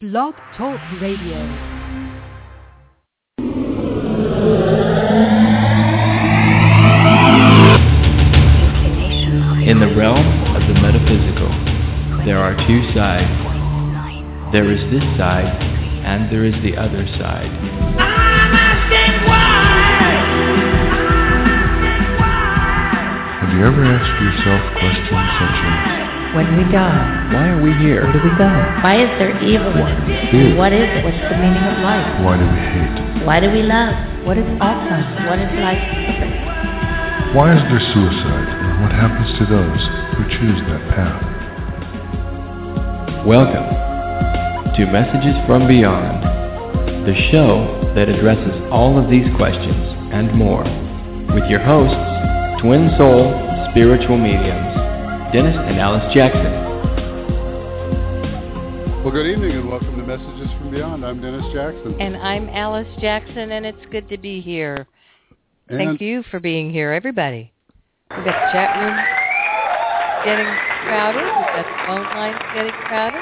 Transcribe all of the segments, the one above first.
Blog Talk Radio. In the realm of the metaphysical, there are two sides. There is this side, and there is the other side. Have you ever asked yourself questions such as, When we die, Why are we here? where do we go? Why is there evil? fear? What is it? What's the meaning of life? why do we hate? Why do we love? What is Alzheimer's? What is life purpose? Why is there suicide? And what happens to those who choose that path? Welcome to Messages from Beyond, the show that addresses all of these questions and more, with your hosts, twin soul spiritual mediums, Dennis and Alice Jackson. Well, good evening and welcome to Messages from Beyond. I'm Dennis Jackson. And I'm Alice Jackson, and it's good to be here. And Thank you for being here, everybody. We've got the chat room getting crowded. We've got the phone lines getting crowded.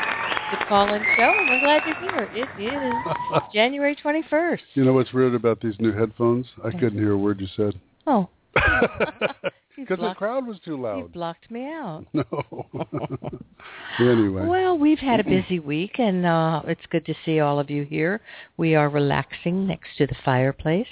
The call-in show, and we're glad you're here. It is January 21st. You know what's weird about these new headphones? I couldn't hear a word you said. Oh, Because the crowd was too you loud. blocked me out. No. anyway. Well, we've had a busy week, and uh, it's good to see all of you here. We are relaxing next to the fireplace.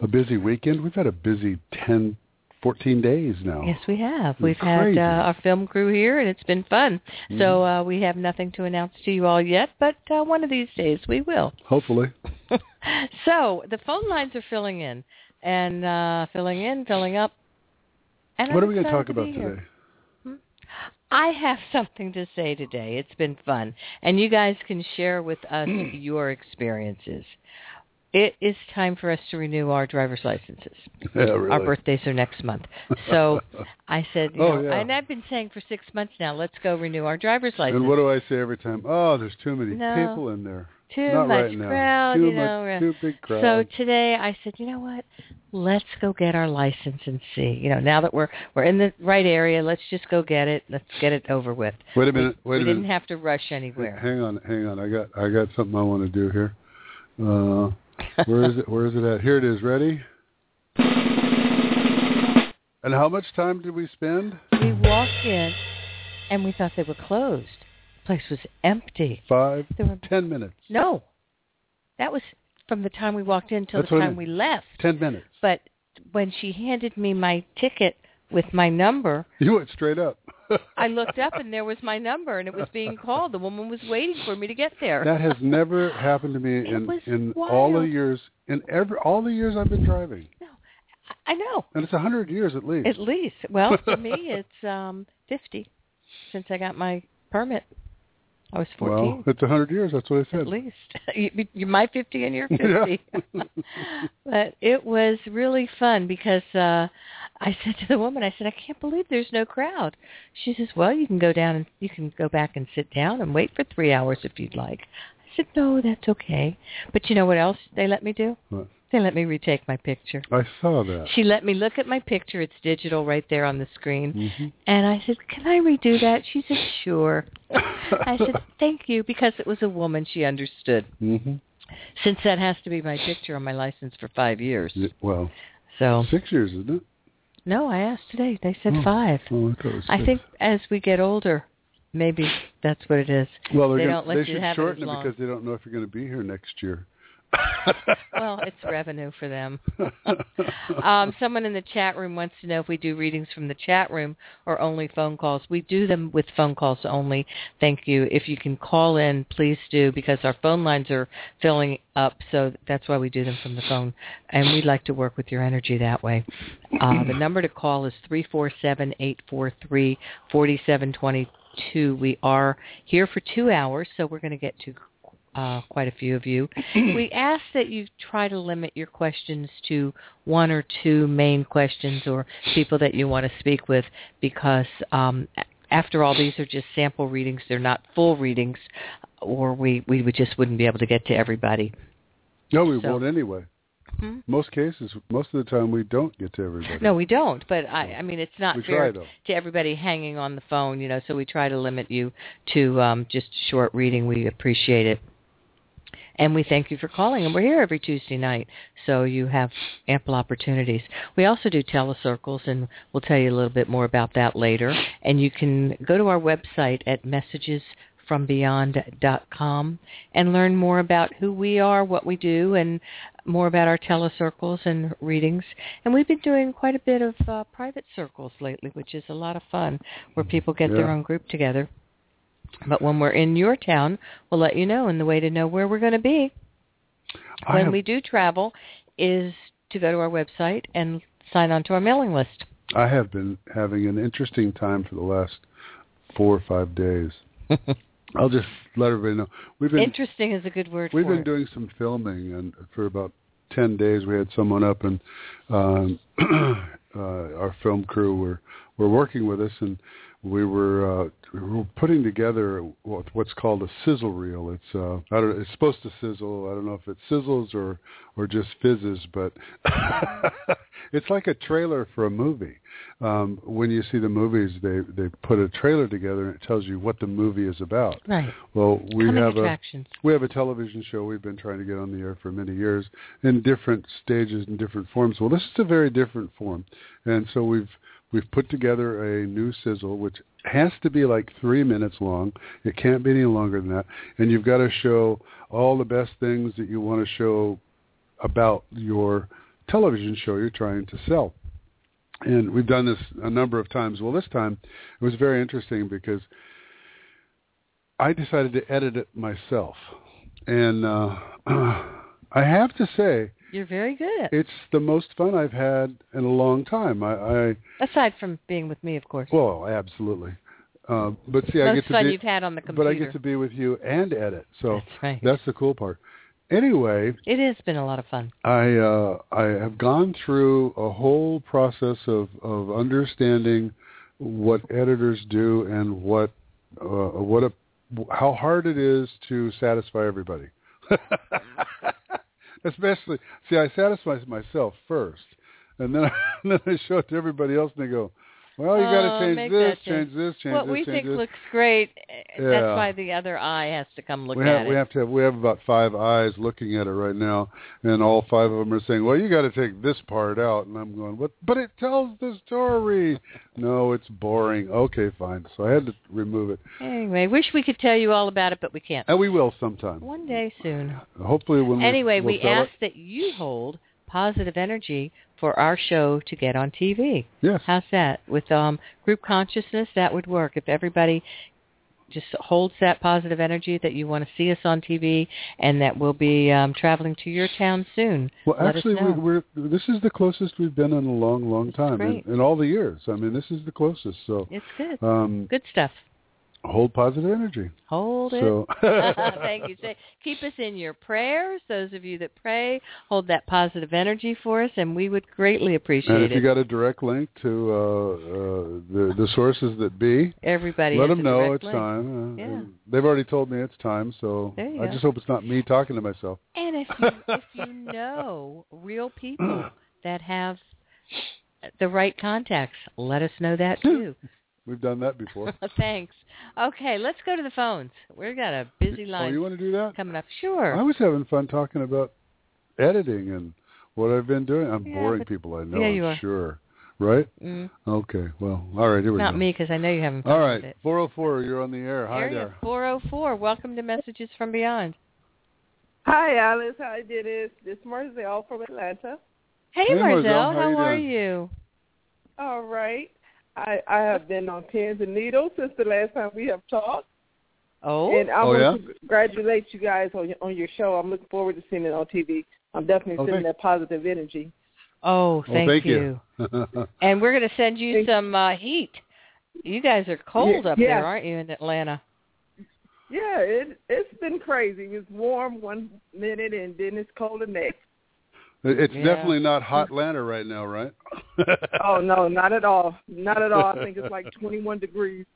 a busy weekend. We've had a busy 10, 14 days now. Yes, we have. It's We've had uh, our film crew here, and it's been fun. So uh, we have nothing to announce to you all yet, but uh, one of these days we will. Hopefully. so the phone lines are filling in, and uh, filling in, filling up. And what I'm are we going to talk about here. today? Hmm? I have something to say today. It's been fun, and you guys can share with us mm. your experiences. It is time for us to renew our driver's licenses. Yeah, really. Our birthdays are next month. So I said, oh, you Oh, know, yeah. and I've been saying for six months now, let's go renew our driver's license. And what do I say every time? Oh, there's too many No. people in there. Too Not much right crowd, Too you much, know. too big crowd. So today I said, you know what? Let's go get our license and see. You know, now that we're we're in the right area, let's just go get it. Let's get it over with. wait a minute. Wait we a didn't have to rush anywhere. Hang on, hang on. I got I got something I want to do here. Uh, where is it? Where is it at? Here it is. Ready? And how much time did we spend? we walked in, and we thought they were closed. Place was empty. Five, There were ten minutes. no. That was from the time we walked in till That's the time we left. Ten minutes. But when she handed me my ticket with my number, You went straight up. I looked up and there was my number and it was being called. The woman was waiting for me to get there. That has never happened to me It in in all the years in every all the years I've been driving, No. I know. and it's a hundred years at least. At least. Well, for me it's um 50 since I got my permit. I was 14. well, it's a hundred years. That's what I said. At least you, you're my 50 and you're Yeah. 50. but it was really fun because uh I said to the woman, I said, I can't believe there's no crowd. She says, Well, you can go down and you can go back and sit down and wait for three hours if you'd like. I said, No, that's okay. But you know what else they let me do? What? They let me retake my picture. I saw that. She let me look at my picture. It's digital right there on the screen. hmm And I said, "Can I redo that?" She said, "Sure." I said, "Thank you," because it was a woman. She understood. hmm Since that has to be my picture on my license for five years. Well, So six years, isn't it? no, I asked today. They said Oh. five. Oh, I it I think as we get older, maybe that's what it is. Well, they're they gonna, don't let they you should have it shorten as it, because they don't know if you're going to be here next year. Well, it's revenue for them. um, someone in the chat room wants to know if we do readings from the chat room or only phone calls. We do them with phone calls only. Thank you. If you can call in, please do because our phone lines are filling up, so that's why we do them from the phone. And we'd like to work with your energy that way. Uh, the number to call is three four seven eight four three forty seven twenty two. We are here for two hours, so we're going to get to uh, quite a few of you. we ask that you try to limit your questions to one or two main questions or people that you want to speak with because um, after all, these are just sample readings. They're not full readings or we, we would just wouldn't be able to get to everybody. no, we So- won't anyway. Hmm? Most cases, most of the time, we don't get to everybody. No, we don't. But I, I mean, it's not we fair try to everybody hanging on the phone, you know. So we try to limit you to um, just short reading. We appreciate it. And we thank you for calling. And we're here every Tuesday night, so you have ample opportunities. We also do telecircles, and we'll tell you a little bit more about that later. And you can go to our website at messagesfrombeyond.com and learn more about who we are, what we do, and more about our telecircles and readings. And we've been doing quite a bit of uh, private circles lately, which is a lot of fun, where people get their own group together. But when we're in your town, we'll let you know. And the way to know where we're going to be I when have, we do travel is to go to our website and sign on to our mailing list. I have been having an interesting time for the last four or five days. I'll just let everybody know we've been Interesting is a good word We've been it. doing some filming, and for about ten days, we had someone up, and um, uh, our film crew were were working with us, and we were uh, we were putting together what's called a sizzle reel. It's uh, I don't, it's supposed to sizzle. I don't know if it sizzles or or just fizzes, but it's like a trailer for a movie. Um, when you see the movies, they they put a trailer together, and it tells you what the movie is about. Right. Well, we Coming have a we have a television show we've been trying to get on the air for many years in different stages and different forms. Well, this is a very different form, and so we've we've put together a new sizzle, which has to be like three minutes long. It can't be any longer than that, and you've got to show all the best things that you want to show about your television show you're trying to sell. And we've done this a number of times. Well, this time it was very interesting because I decided to edit it myself. And uh, I have to say, You're very good at it. it's the most fun I've had in a long time. I, I Aside from being with me, of course. well, absolutely. Uh, but see, I Most get to fun be, you've had on the computer. but I get to be with you and edit. So That's right. that's the cool part. Anyway, It has been a lot of fun. I uh, I have gone through a whole process of of understanding what editors do and what uh, what a, how hard it is to satisfy everybody. Especially, see, I satisfy myself first, and then I, and then I show it to everybody else, and they go, "Well, you got to change make this, change. change this, change this. what we think this." looks great, eh, Yeah. that's why the other eye has to come look we at have it. we have to have we have about five eyes looking at it right now, and all five of them are saying, "Well, you got to take this part out," and I'm going, "What? But it tells the story." no, it's boring. Okay, fine. So I had to remove it, Anyway, wish we could tell you all about it, but we can't. and we will sometime. One day soon. Hopefully, when Anyway, we we we'll sell ask that you hold positive energy for our show to get on TV. Yes. How's that? With um, group consciousness, that would work. If everybody just holds that positive energy that you want to see us on TV and that we'll be um, traveling to your town soon. Well, Let actually, know. we, we're this is the closest we've been in a long, long time in, in all the years. I mean, this is the closest. So, It's good. um, Good stuff. Hold positive energy. Hold it. So, Thank you. Say, keep us in your prayers. Those of you that pray, hold that positive energy for us, and we would greatly appreciate it. And if it. you got a direct link to uh, uh, the the sources that be, Everybody let them know it's link. time. Uh, Yeah. They've already told me it's time, so I go. just hope it's not me talking to myself. And if you if you know real people that have the right contacts, let us know that too. We've done that before. Thanks. Okay, let's go to the phones. We've got a busy line. oh, line you want to do that? coming up. Sure. I was having fun talking about editing and what I've been doing. I'm Yeah, boring but- people, I know. Yeah, I'm are. sure. Right? Mm, Okay. Well, all right. Here we not go. Not me, because I know you haven't. fun All with right. it. 404, you're on the air. Hi Area there. 404. Welcome to Messages from Beyond. Hi, Alice. How Hi, Dennis. This is Marcel from Atlanta. Hey, Hey, Marcel. Marcel. How How are you? All right. I, I have been on pins and needles since the last time we have talked, Oh, and I Oh, want yeah? to congratulate you guys on your, on your show. I'm looking forward to seeing it on TV. I'm definitely Oh, sending thank- that positive energy. oh, Well, thank, thank you. you. And we're going to send you Thank- some uh, heat. You guys are cold Yeah, up yeah. there, aren't you, in Atlanta? Yeah, it it's been crazy. It was warm one minute and then it's cold the next. It's Yeah. definitely not hot Atlanta right now, right? Oh no, not at all. Not at all. I think it's like 21 degrees.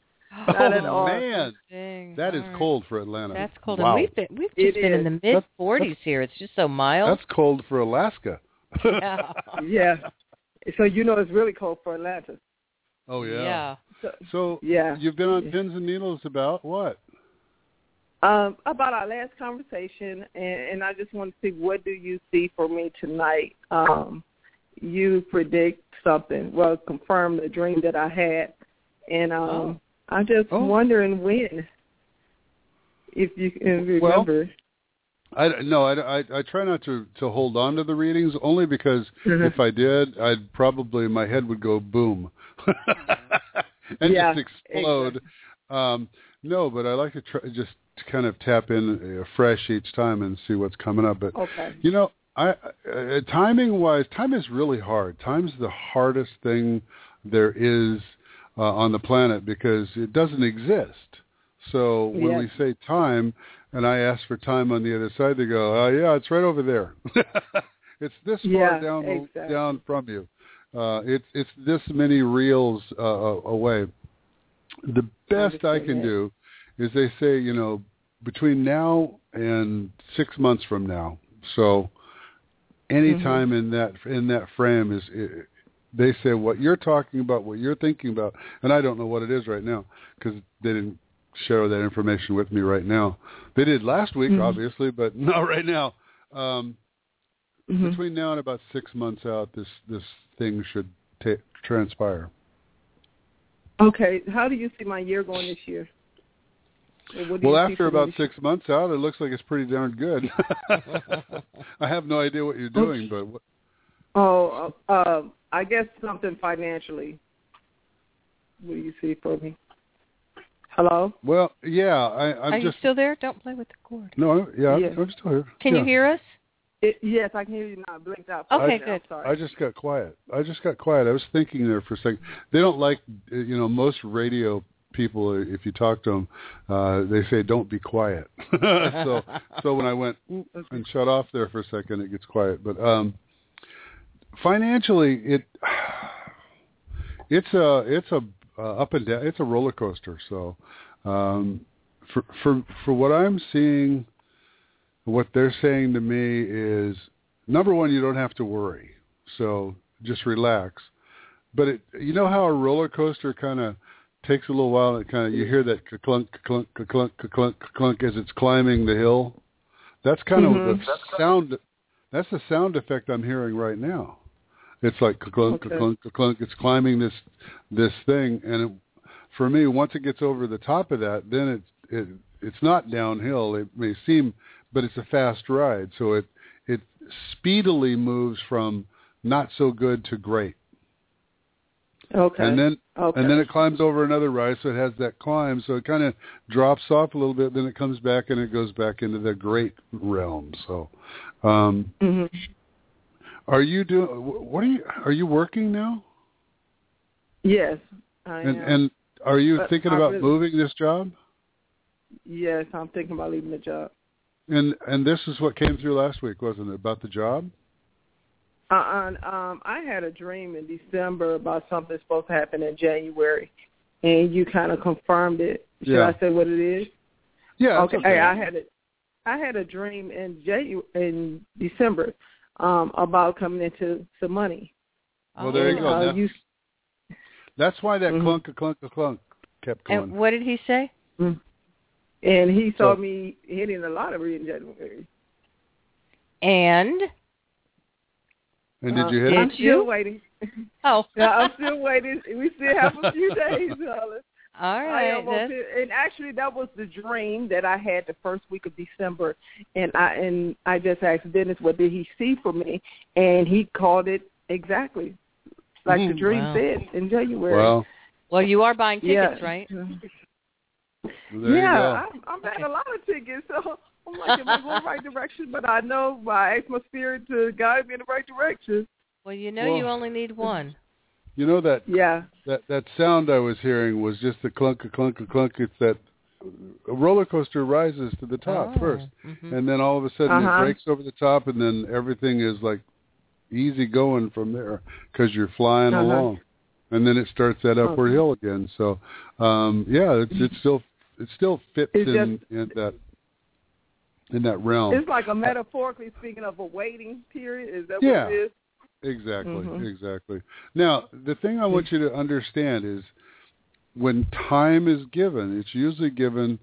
Not oh, at oh all. man, Dang, that is all right. cold for Atlanta. That's cold. Wow. And we've been we've It just been in the mid That's- 40s here. It's just so mild. That's cold for Alaska. yeah. Yeah. So you know it's really cold for Atlanta. oh yeah. yeah. So, So yeah. you've been on pins and needles about what? Um, about our last conversation, and, and I just want to see what do you see for me tonight. Um, you predict something, well, confirm the dream that I had, and um, Oh. I'm just Oh. wondering when, if you can Well, remember. I no, I, I, I try not to to hold on to the readings only because Mhm. if I did, I'd probably my head would go boom and Yeah, just explode. Um, no, but I like to try just to kind of tap in uh, fresh each time and see what's coming up. But okay. you know, I uh, timing wise, time is really hard. Time's the hardest thing there is uh, on the planet because it doesn't exist. So when Yeah. we say time, and I ask for time on the other side, they go, "Oh yeah, it's right over there. it's this far down exactly. down from you. Uh, it's it's this many reels uh, away." The best I understand can do is they say, you know, between now and six months from now. So any Mhm. time in that in that frame is it, they say what you're talking about, what you're thinking about, and I don't know what it is right now because they didn't share that information with me right now. They did last week, Mhm. obviously, but not right now. Um, Mhm. Between now and about six months out, this this thing should ta- transpire. Okay. How do you see my year going this year? Or what do Well, after about this year? six months out, it looks like it's pretty darn good. I have no idea what you're doing, but what, Oh, uh, uh, I guess something financially. What do you see for me? Hello. well, yeah, I, Are I'm you just still there? Don't play with the cord. no, yeah, Yeah. I'm still here. Can Yeah. you hear us? It, yes, I can hear you now. I blinked out. Okay, minute. good. I'm sorry. I just got quiet. I just got quiet. I was thinking there for a second. They don't like, uh, you know, most radio people. If you talk to them, uh, they say don't be quiet. so, so when I went "Mm," and shut off there for a second, it gets quiet. But um, financially, it it's a it's a uh, up and down. It's a roller coaster. So, um, for for for what I'm seeing, what they're saying to me is number one, you don't have to worry. So just relax. But it, you know how a roller coaster kind of takes a little while. It kind of you hear that clunk, clunk, clunk, clunk, clunk as it's climbing the hill. That's kind Mhm. of the sound. That's the sound effect I'm hearing right now. It's like clunk, Okay. clunk, clunk. It's climbing this this thing, and it, for me, once it gets over the top of that, then it's it, it's not downhill. It may seem, but it's a fast ride. So it it speedily moves from not so good to great, Okay. and then okay. and then it climbs over another rise, so it has that climb. So it kind of drops off a little bit, then it comes back and it goes back into the great realm. So, um, Mhm. are you doing? What are you? Are you working now? Yes, I And am. and are you But thinking I about really- moving this job? yes, I'm thinking about leaving the job. And and this is what came through last week, wasn't it? About the job? Uh, um, I had a dream in December about something supposed to happen in January, and you kind of confirmed it. Should Yeah. I say what it is? Yeah. it's okay. Hey, I had a, I had a dream in Janu- in December um, about coming into some money. Well, there you go. uh, That's- you, That's why that Mhm. clunk, a clunk, a clunk kept going. And what did he say? and he saw So- me hitting the lottery in January. And And did Uh, you hit I'm still waiting. oh, yeah, I'm still waiting. We still have a few days, darling. all I right. am on that's- it. and actually, that was the dream that I had the first week of December, and I and I just asked Dennis, what did he see for me, and he called it exactly like the Mhm. dream Wow. said in January. Well, Well, you are buying tickets, yeah. right? there yeah, I'm, I'm buying a lot of tickets, so I'm like, am I going the right direction? But I know I asked my spirit to guide me in the right direction. Well, you know you only need one. You know that Yeah. that that sound I was hearing was just the clunk, a clunk, a clunk. It's that a roller coaster rises to the top Oh, first, mhm. and then all of a sudden Uh-huh. it breaks over the top, and then everything is like easy going from there because you're flying Uh-huh. along, and then it starts that upward Okay. hill again. So, um, yeah, it's it's still it still fits It's in in that in that realm. It's like a metaphorically speaking of a waiting period. Is that Yeah. what it is? Exactly, Mhm. exactly. Now, the thing I want you to understand is when time is given, it's usually given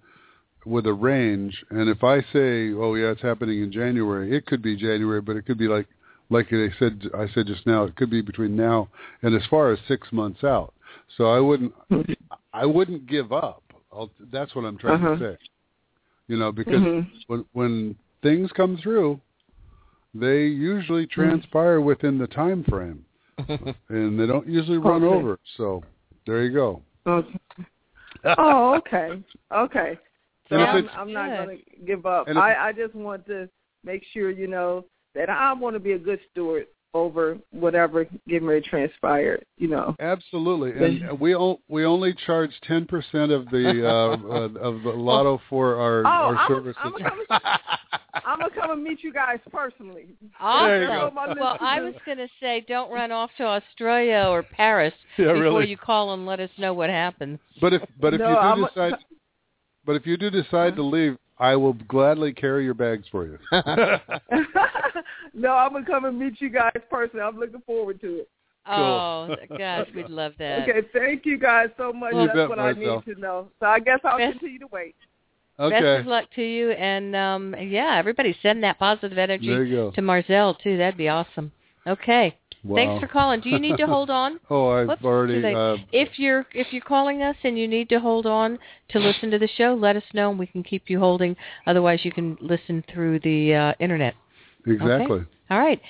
with a range, and if I say, "Oh yeah, it's happening in January," it could be January, but it could be like like they said I said just now, it could be between now and as far as six months out. So I wouldn't I wouldn't give up. I'll, that's what I'm trying Uh-huh. to say. You know, because Mhm. when when things come through, they usually transpire within the time frame, and they don't usually run Okay. over. So there you go. Okay. oh, okay. Okay. So I'm, I'm not going to give up. If- I, I just want to make sure, you know, that I want to be a good steward over whatever getting ready to transpire, you know. Absolutely, and we o- we only charge ten percent of the uh, uh, of the lotto for our Oh, our I'm, services. I'm, coming, I'm going to come and meet you guys personally. There you go. Awesome. Well, I was going to say, don't run off to Australia or Paris Yeah, before really. you call and let us know what happens. But if but if No, you do I'm- decide, but if you do decide to leave, I will gladly carry your bags for you. no, I'm going to come and meet you guys personally. I'm looking forward to it. Oh, gosh, we'd love that. Okay, thank you guys so much. You That's bet, what I need to know. So I guess I'll Best- continue to wait. Okay. Best of luck to you, and um yeah, everybody send that positive energy there you go. to Marcel too. That'd be awesome. Okay, Wow. thanks for calling. Do you need to hold on? Oh, I've Whoops, already. Uh, If you're if you're calling us and you need to hold on to listen to the show, let us know and we can keep you holding. Otherwise, you can listen through the uh, internet. exactly. All right.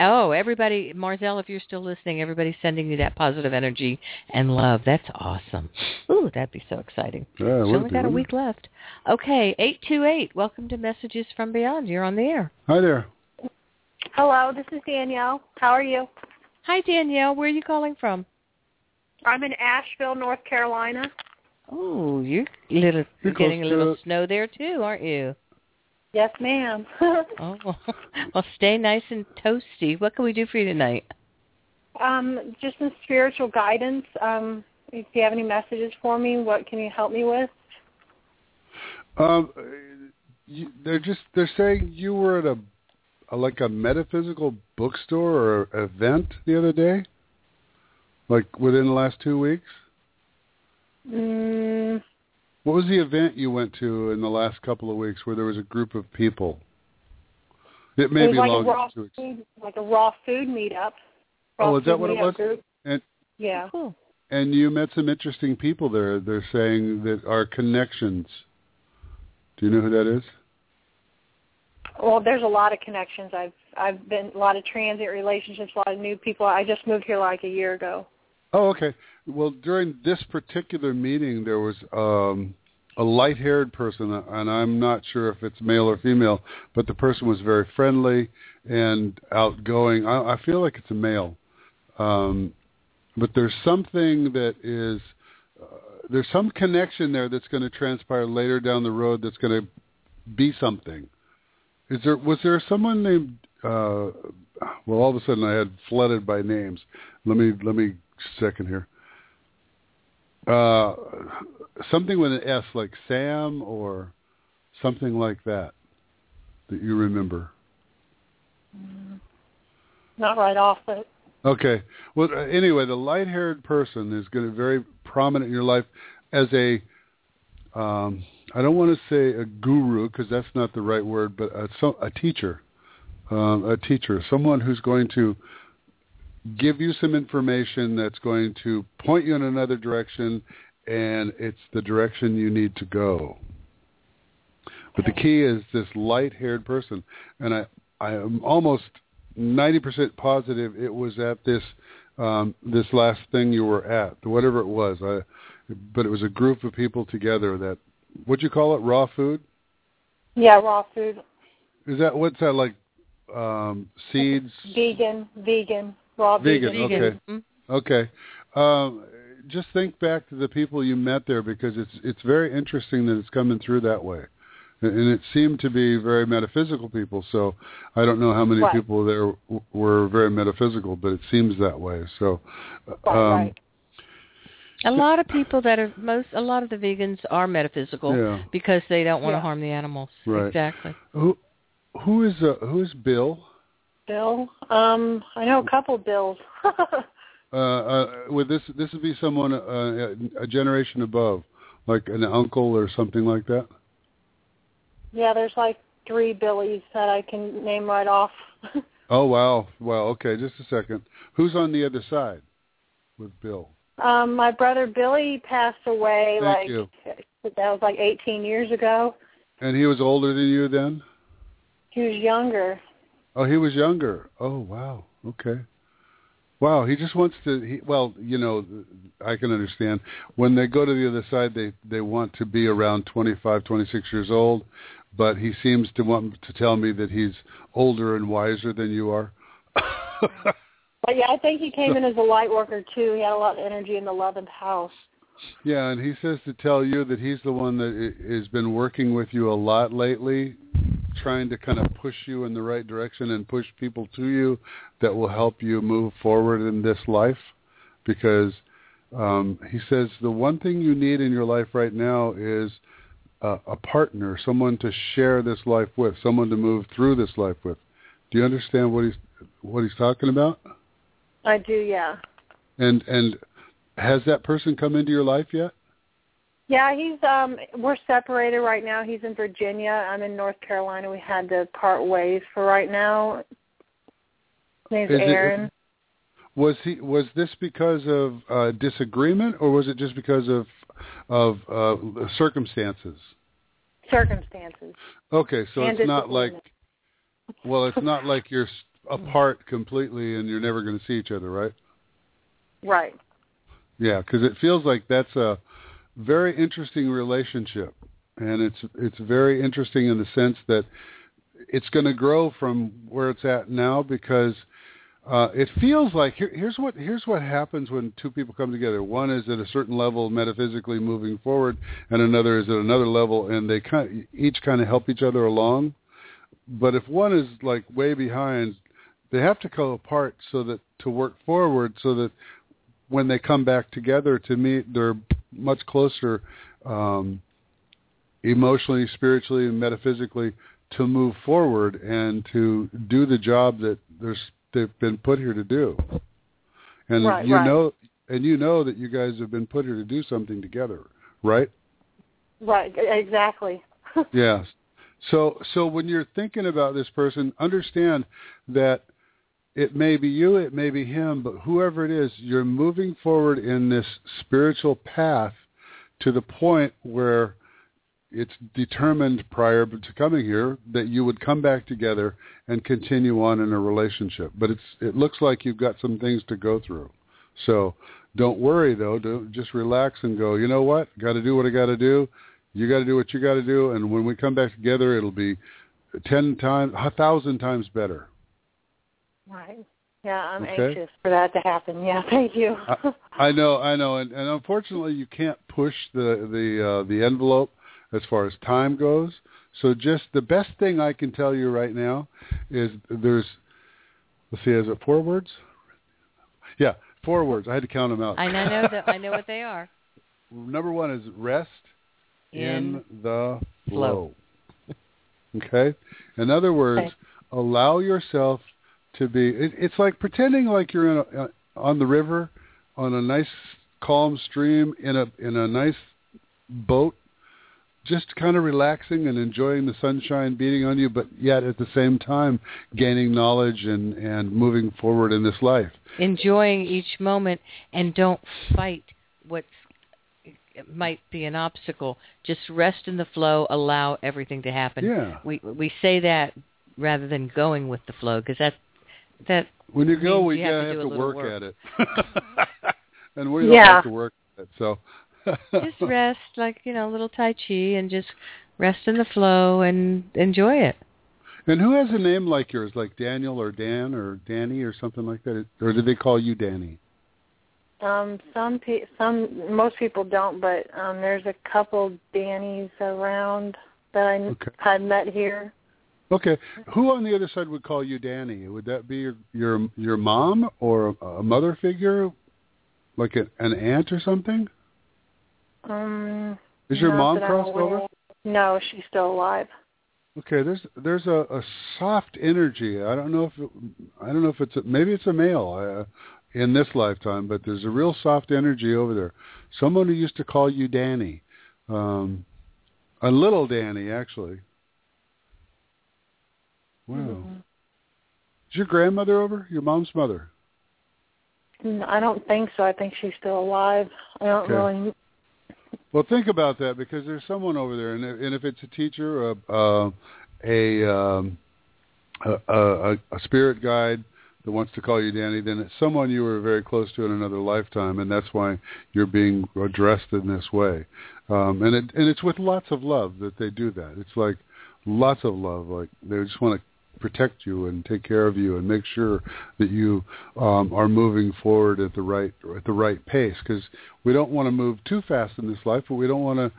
Oh, everybody, Marcel, if you're still listening, everybody's sending you that positive energy and love. That's awesome. Ooh, that'd be so exciting. Yeah, She's only got a week left. Okay, 828. Welcome to Messages from Beyond. You're on the air. Hi there. Hello, this is Danielle. How are you? Hi, Danielle. Where are you calling from? I'm in Asheville, North Carolina. Oh, you're little, you're getting a little snow there too, aren't you? Yes, ma'am. Oh, well, stay nice and toasty. What can we do for you tonight? um, just some spiritual guidance. Um, if you have any messages for me, what can you help me with? Um, you, they're just they're saying you were at a, a like a metaphysical bookstore or event the other day, like within the last two weeks. Mm, What was the event you went to in the last couple of weeks where there was a group of people? It may it be like a longer raw two weeks. food, like a raw food meetup. Raw Oh, is that what it was? Group. And Yeah. Cool. and you met some interesting people there. They're saying that are connections. Do you know who that is? Well, there's a lot of connections. I've I've been a lot of transient relationships, a lot of new people. I just moved here like a year ago. Oh, okay. Well, during this particular meeting, there was um, a light-haired person, and I'm not sure if it's male or female, but the person was very friendly and outgoing. I, I feel like it's a male, um, but there's something that is uh, there's some connection there that's going to transpire later down the road. That's going to be something. Is there was there someone named? Uh, well, all of a sudden I had flooded by names. Let me let me second here. Uh, something with an S, like Sam or something like that, that you remember. Not right off, but Okay. Well, uh, anyway, the light-haired person is going to be very prominent in your life as a. Um, I don't want to say a guru because that's not the right word, but a, so, a teacher, um, a teacher, someone who's going to give you some information that's going to point you in another direction, and it's the direction you need to go. But the key is this light-haired person, and I, I am almost ninety percent positive it was at this um, this last thing you were at, whatever it was. I, but it was a group of people together that. What'd you call it? Raw food? yeah, raw food, Is that what's that like? Um, seeds. vegan, vegan, raw Vegan, vegan. okay. Mm. Okay. Um, just think back to the people you met there because it's it's very interesting that it's coming through that way, and, and it seemed to be very metaphysical people. So I don't know how many Right. people there were very metaphysical, but it seems that way. So, um, right. A lot of people that are most a lot of the vegans are metaphysical Yeah. because they don't want to harm the animals. Right. Exactly. who who is uh, who is Bill? Bill. Um, I know a couple of Bills. Uh, uh, would this this would be someone uh, a generation above, like an uncle or something like that? Yeah, there's like three Billies that I can name right off. oh wow, well, okay, just a second. Who's on the other side with Bill? Um, my brother Billy passed away Thank like you. that was like 18 years ago. And he was older than you then? He was younger. Oh, he was younger. Oh, wow. Okay. Wow, he just wants to. He, well, you know, I can understand when they go to the other side, they they want to be around twenty five, twenty six years old, but he seems to want to tell me that he's older and wiser than you are. but yeah, I think he came in as a light worker too. He had a lot of energy in the eleventh house. Yeah, and he says to tell you that he's the one that has been working with you a lot lately, trying to kind of push you in the right direction and push people to you that will help you move forward in this life. Because um, he says the one thing you need in your life right now is a, a partner, someone to share this life with, someone to move through this life with. Do you understand what he's what he's talking about? I do, yeah. And and has that person come into your life yet? Yeah, he's um we're separated right now. He's in Virginia. I'm in North Carolina. We had to part ways for right now. His name's Is it- Aaron. Was he was this because of uh, disagreement or was it just because of of uh, circumstances? Circumstances. Okay, so And it's not like well, it's not like you're apart completely and you're never going to see each other, right? Right. Yeah, because it feels like that's a very interesting relationship, and it's it's very interesting in the sense that it's going to grow from where it's at now because uh, it feels like here, here's what here's what happens when two people come together. One is at a certain level metaphysically moving forward, and another is at another level, and they kind each kind of help each other along. But if one is like way behind, they have to go apart so that to work forward, so that when they come back together to meet, they're much closer um, emotionally, spiritually, and metaphysically to move forward and to do the job that there's they've been put here to do. And Right, you right. know, and you know that you guys have been put here to do something together, right? Right. Exactly. Yes. So so when you're thinking about this person, understand that it may be you, it may be him, but whoever it is, you're moving forward in this spiritual path to the point where it's determined prior to coming here that you would come back together and continue on in a relationship. But it's it looks like you've got some things to go through. So don't worry though. Don't, just relax and go. You know what? Got to do what I got to do. You got to do what you got to do. And when we come back together, it'll be ten times, a thousand times better. Right. Yeah, I'm Okay. anxious for that to happen. Yeah, thank you. I, I know, I know, and, and unfortunately, you can't push the the uh, the envelope as far as time goes. So, just the best thing I can tell you right now is there's. Let's see, is it four words? Yeah, four words. I had to count them out. I know know that I know what they are. Number one is rest in, In the flow. flow. okay. In other words, Okay. allow yourself to be. It, it's like pretending like you're in a, uh, on the river, on a nice calm stream in a in a nice boat, just kind of relaxing and enjoying the sunshine beating on you, but yet at the same time gaining knowledge and and moving forward in this life. Enjoying each moment and don't fight what might be an obstacle. Just rest in the flow. Allow everything to happen. Yeah. We we say that rather than going with the flow because that that When you go, we you have gotta to have to work, work. at it, and we don't Yeah. have to work at it. So just rest like you know a little tai chi and just rest in the flow and enjoy it. And who has a name like yours, like Daniel or Dan or Danny or something like that, or did they call you Danny? Um, some pe- some most people don't, but um, there's a couple Dannies around that I Okay. I met here. Okay, who on the other side would call you Danny? Would that be your your, your mom or a, a mother figure, like a, an aunt or something? Um, Is your mom crossed over? No, she's still alive. Okay, there's there's a, a soft energy. I don't know if it, I don't know if it's a, maybe it's a male uh, in this lifetime, but there's a real soft energy over there. Someone who used to call you Danny, um, a little Danny actually. Wow. Mm-hmm. Is your grandmother over? Your mom's mother? Mm, I don't think so. I think she's still alive. I don't Okay. really. Well, think about that because there's someone over there, and if, and if it's a teacher, a uh, a, um, a a a spirit guide that wants to call you Danny, then it's someone you were very close to in another lifetime, and that's why you're being addressed in this way. Um, and it and it's with lots of love that they do that. It's like lots of love, like they just want to protect you and take care of you and make sure that you um, are moving forward at the right at the right pace because we don't want to move too fast in this life, but we don't want to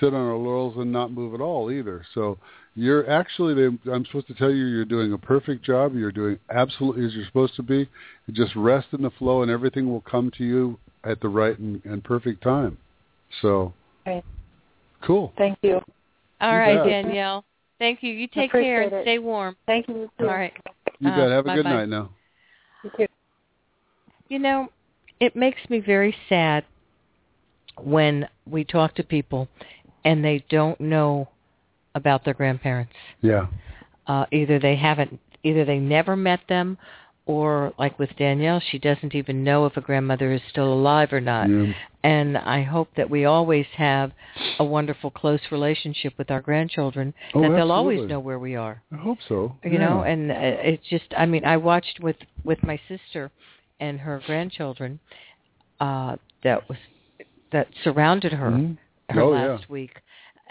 sit on our laurels and not move at all either. So you're actually I'm supposed to tell you you're doing a perfect job. You're doing absolutely as you're supposed to be. Just rest in the flow and everything will come to you at the right and, and perfect time. So Okay. cool. Thank you. All You right, bet. Danielle. Thank you. You take care and it. stay warm. Thank you. All right. You Uh, bet. Have a good bye-bye. night now. You too. You know, it makes me very sad when we talk to people and they don't know about their grandparents. Yeah. Uh, either they haven't, either they never met them, or like with Danielle, she doesn't even know if a grandmother is still alive or not. Yeah. And I hope that we always have a wonderful, close relationship with our grandchildren, Oh, that they'll always know where we are I hope so. you know and uh, it's just i mean i watched with with my sister and her grandchildren uh that was that surrounded her Mhm. her Oh, last yeah. week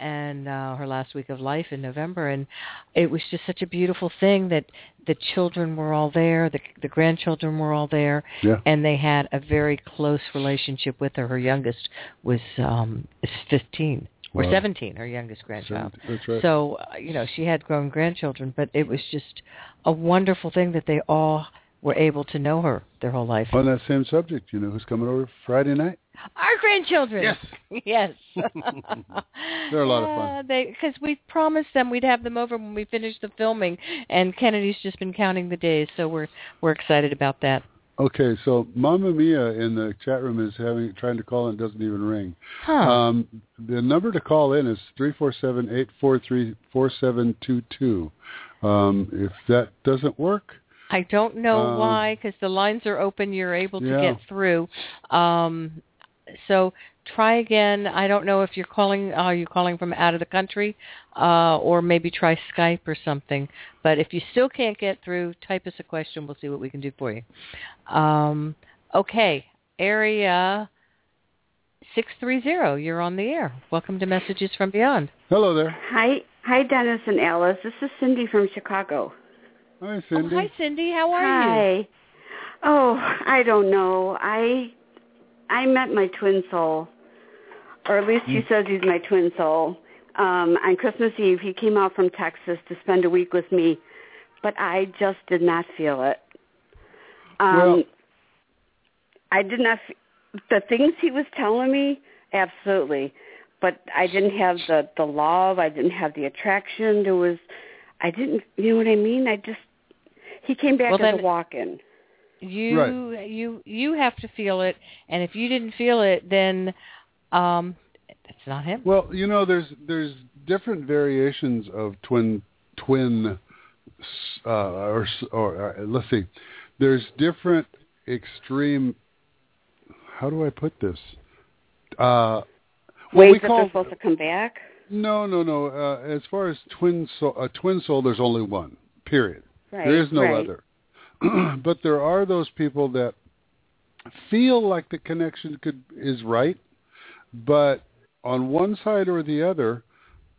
and uh her last week of life in november and it was just such a beautiful thing that the children were all there the the grandchildren were all there Yeah. and they had a very close relationship with her her youngest was um is 15 or 17 her youngest grandchild right. so, uh, you know, she had grown grandchildren, but it was just a wonderful thing that they all were able to know her their whole life. On that same subject, you know who's coming over Friday night? Our grandchildren. Yes. yes. They're a lot of fun. Uh, because we promised them we'd have them over when we finished the filming, and Kennedy's just been counting the days, so we're we're excited about that. Okay, so Mama Mia in the chat room is having trying to call and it doesn't even ring. Huh. Um, the number to call in is three four seven eight four three four seven two two. Um, if that doesn't work, I don't know um, why, because the lines are open. You're able to Yeah. get through. Um, so try again. I don't know if you're calling. Are you calling from out of the country, uh, or maybe try Skype or something? But if you still can't get through, type us a question. We'll see what we can do for you. Um, okay, area six three zero. You're on the air. Welcome to Messages from Beyond. hello there. Hi, hi, Dennis and Alice. This is Cindy from Chicago. Hi, Cindy. Oh, hi, Cindy. How are hi. you? Hi. Oh, I don't know. I I met my twin soul, or at least he says he's my twin soul. Um, on Christmas Eve, he came out from Texas to spend a week with me, but I just did not feel it. Um, Well- I did not. The things he was telling me, absolutely, but I didn't have the the love. I didn't have the attraction. There was, I didn't. You know what I mean? I just. He came back Well, as then- a walk-in. You you you have to feel it and if you didn't feel it then um it's not him Well, you know, there's there's different variations of twin twin, uh, or or uh, let's see, there's different extreme. How do I put this? Uh, well, Ways we that call they're supposed to come back. no, no, no. Uh, as far as twin soul, a twin soul, there's only one. Period. Right. There is no right. other. but there are those people that feel like the connection could is right, but on one side or the other,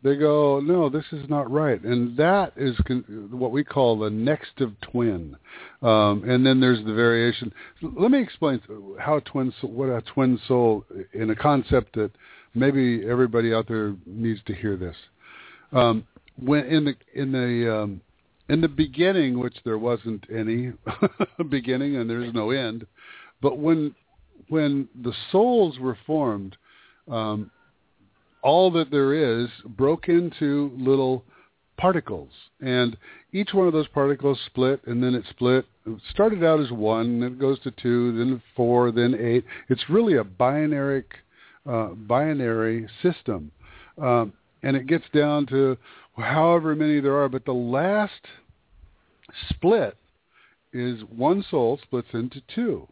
they go, no, this is not right, and that is con- what we call the next of twin. Um, and then there's the variation. Let me explain how twin what a twin soul in a concept that maybe everybody out there needs to hear this. Um, when in the in the um, in the beginning, which there wasn't any beginning and there's no end, but when when the souls were formed, um, all that there is broke into little particles, and each one of those particles split, and then it split. It started out as one, then it goes to two, then four, then eight. It's really a binary uh, binary system, um, and it gets down to however many there are. But the last split is one soul splits into two.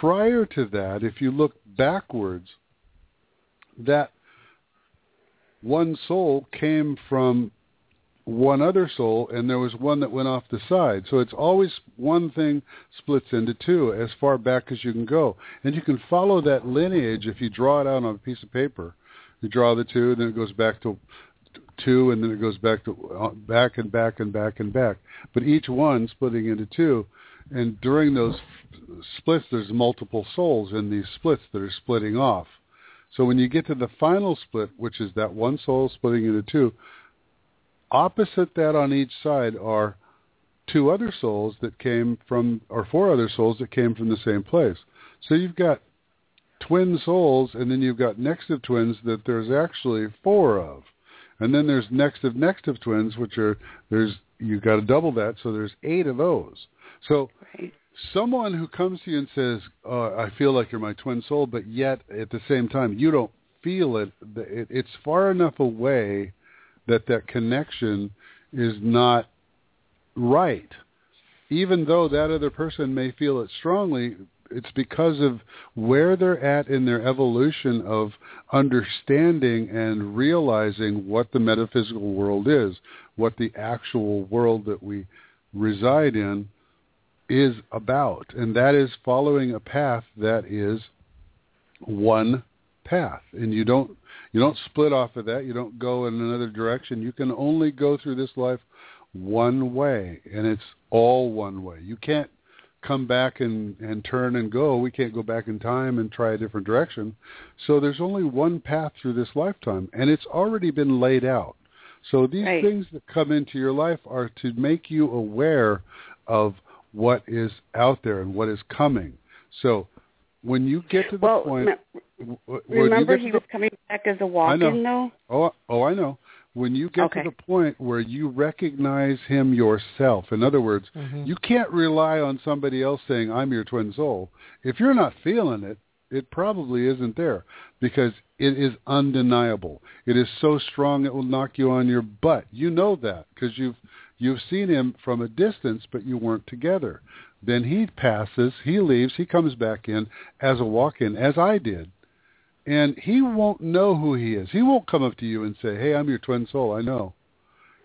Prior to that, if you look backwards, that one soul came from one other soul and there was one that went off the side. So it's always one thing splits into two as far back as you can go. And you can follow that lineage if you draw it out on a piece of paper. You draw the two, and then it goes back to two, and then it goes back to uh, back and back and back and back. But each one splitting into two. And during those splits, there's multiple souls in these splits that are splitting off. So when you get to the final split, which is that one soul splitting into two, opposite that on each side are two other souls that came from, or four other souls that came from the same place. So you've got twin souls, and then you've got next of twins that there's actually four of. And then there's next of next of twins, which are, there's, you've got to double that, so there's eight of those. So Right. someone who comes to you and says, oh, "I feel like you're my twin soul," but yet at the same time you don't feel it. it it's far enough away that that connection is not right. Even though that other person may feel it strongly, it's because of where they're at in their evolution of understanding and realizing what the metaphysical world is, what the actual world that we reside in is about, and that is following a path that is one path, and you don't you don't split off of that. You don't go in another direction. You can only go through this life one way, and it's all one way. You can't come back and and turn and go. We can't go back in time and try a different direction. So there's only one path through this lifetime, and it's already been laid out. So these Right. things that come into your life are to make you aware of what is out there and what is coming. So when you get to the Well, point, remember he to was coming back as a walk-in, though. Oh, oh, I know. When you get Okay. to the point where you recognize him yourself, in other words, Mhm. you can't rely on somebody else saying, I'm your twin soul. If you're not feeling it, it probably isn't there because it is undeniable. It is so strong it will knock you on your butt. You know that because you've you've seen him from a distance, but you weren't together. Then he passes, he leaves, he comes back in as a walk-in, as I did and he won't know who he is. He won't come up to you and say, "Hey, I'm your twin soul." I know.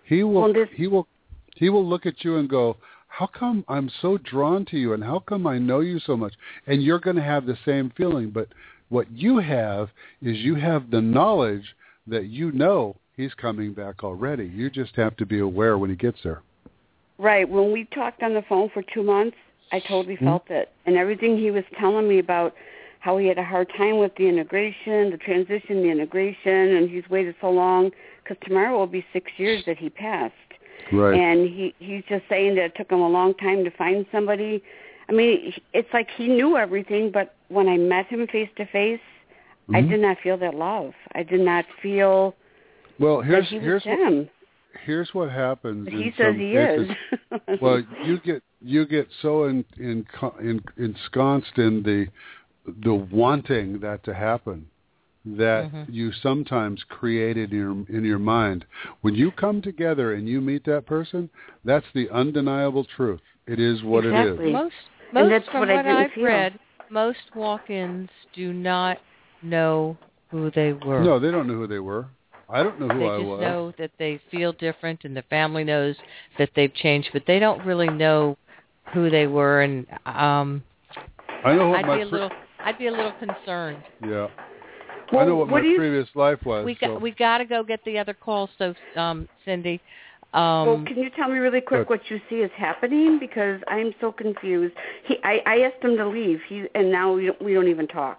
He will. Well, this- he will. He will look at you and go, "How come I'm so drawn to you, and how come I know you so much?" And you're going to have the same feeling. But what you have is you have the knowledge that you know he's coming back already. You just have to be aware when he gets there. Right. When we talked on the phone for two months, I totally Hmm? felt it. And everything he was telling me about how he had a hard time with the integration, the transition, the integration, and he's waited so long because tomorrow will be six years that he passed. Right. And he he's just saying that it took him a long time to find somebody. I mean, it's like he knew everything, but when I met him face to face, I Mhm. did not feel that love. I did not feel well, that here's he here's what, him. here's what happens. He says he cases. is. well, you get you get so in, in, in, ensconced in the the wanting that to happen that Mhm. you sometimes create in your in your mind. When you come together and you meet that person, that's the undeniable truth. It is what it Exactly. is. Most, most that's from what I what didn't I've feel. read, most walk-ins do not know who they were. No, they don't know who they were. I don't know who they I just know that they feel different, and the family knows that they've changed, but they don't really know who they were. And um, I know what I'd my be a pre- little, I'd be a little concerned. yeah. I Well, know what, what my do you- previous life was. we so. got, we got to go get the other call. So, um, Cindy, well, um, can you tell me really quick what you see is happening? Because I'm so confused. He, I, I asked him to leave. He, and now we don't, we don't even talk.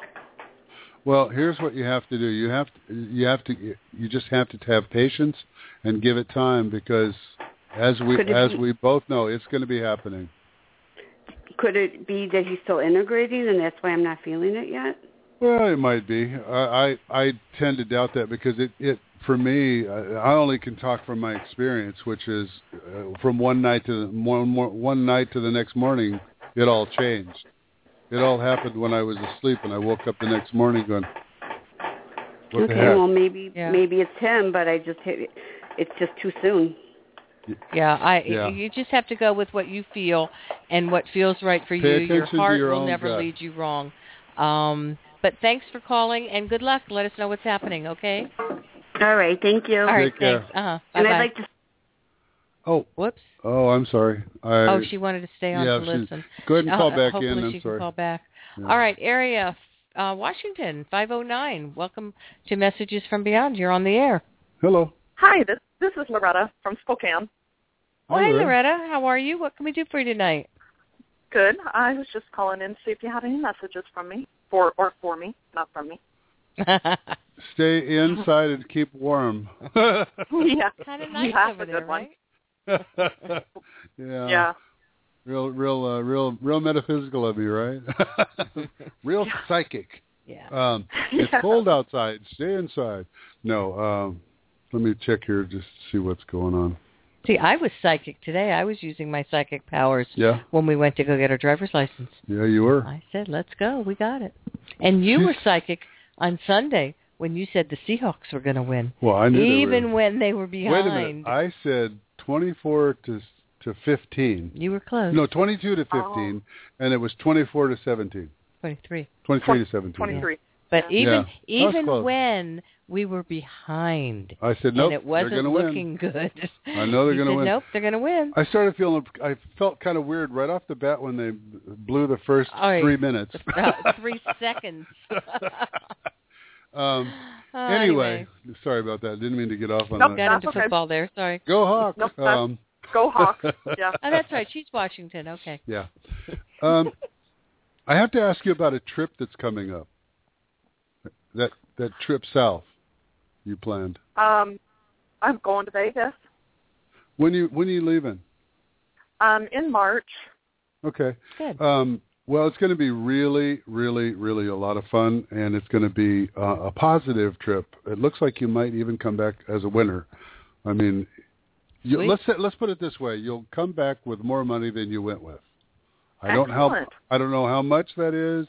Well, here's what you have to do. You have to, you have to you just have to have patience and give it time because as we as be- we both know, it's going to be happening. Could it be that he's still integrating, and that's why I'm not feeling it yet? Well, it might be. I I, I tend to doubt that because it it for me, I I only can talk from my experience, which is uh, from one night to the, one more, one night to the next morning, it all changed. It all happened when I was asleep, and I woke up the next morning going, "What okay, the heck?" well maybe Yeah. maybe it's him, but I just hit, it's just too soon. Yeah, I. Yeah. You just have to go with what you feel and what feels right for Pay you. Your heart your will never gut. lead you wrong. Um, but thanks for calling and good luck. Let us know what's happening. Okay. All right, thank you. All right. Take care. Thanks. Uh huh. and Bye I'd bye. like to Oh, Whoops. oh, I'm sorry. I, Oh, she wanted to stay on yeah, to she's- listen. Go ahead and call Uh, back hopefully in. I'm she sorry. can call back. Yeah. All right, area uh, Washington 509. Welcome to Messages from Beyond. You're on the air. Hello. Hi, this this is Loretta from Spokane. Hi, hey, Loretta. Loretta. How are you? What can we do for you tonight? Good. I was just calling in to see if you had any messages from me, for or for me, not from me. Stay inside and keep warm. yeah. kind of nice That's over a good there, one. right? yeah. Yeah. Real, real, uh, real, real metaphysical of you, right? real psychic. Yeah. Um, it's Yeah. cold outside. Stay inside. No. Um, let me check here just to see what's going on. See, I was psychic today. I was using my psychic powers Yeah. when we went to go get our driver's license. Yeah, you were. I said, "Let's go. We got it." And you were psychic on Sunday when you said the Seahawks were going to win, Well, I knew they even were. when they were behind. Wait a minute. I said 24 to to 15. you were close. No, 22 to 15, and it was 24 to 17. twenty-three. 23 to 17. Twenty-three. But Yeah. even Yeah, even when we were behind, I said, nope, and it wasn't they're going to looking win. good. I know they're going to win. Nope, they're going to win. I started feeling, I felt kind of weird right off the bat when they blew the first Oh, yeah. three minutes. Uh, three seconds. um, Uh, anyway, sorry about that. Didn't mean to get off on Nope, that. got That's into okay. football there. Sorry. Go Hawks. Nope, um, Go Hawks. Yeah. Oh, that's right. She's Washington. Okay. yeah. Um, I have to ask you about a trip that's coming up. That that trip south you planned. Um, I'm going to Vegas. When you when are you leaving? Um, in March. Okay. Good. Um, well, it's going to be really, really, really a lot of fun, and it's going to be uh, a positive trip. It looks like you might even come back as a winner. I mean, you, let's say, let's put it this way: you'll come back with more money than you went with. I don't how I don't know how much that is,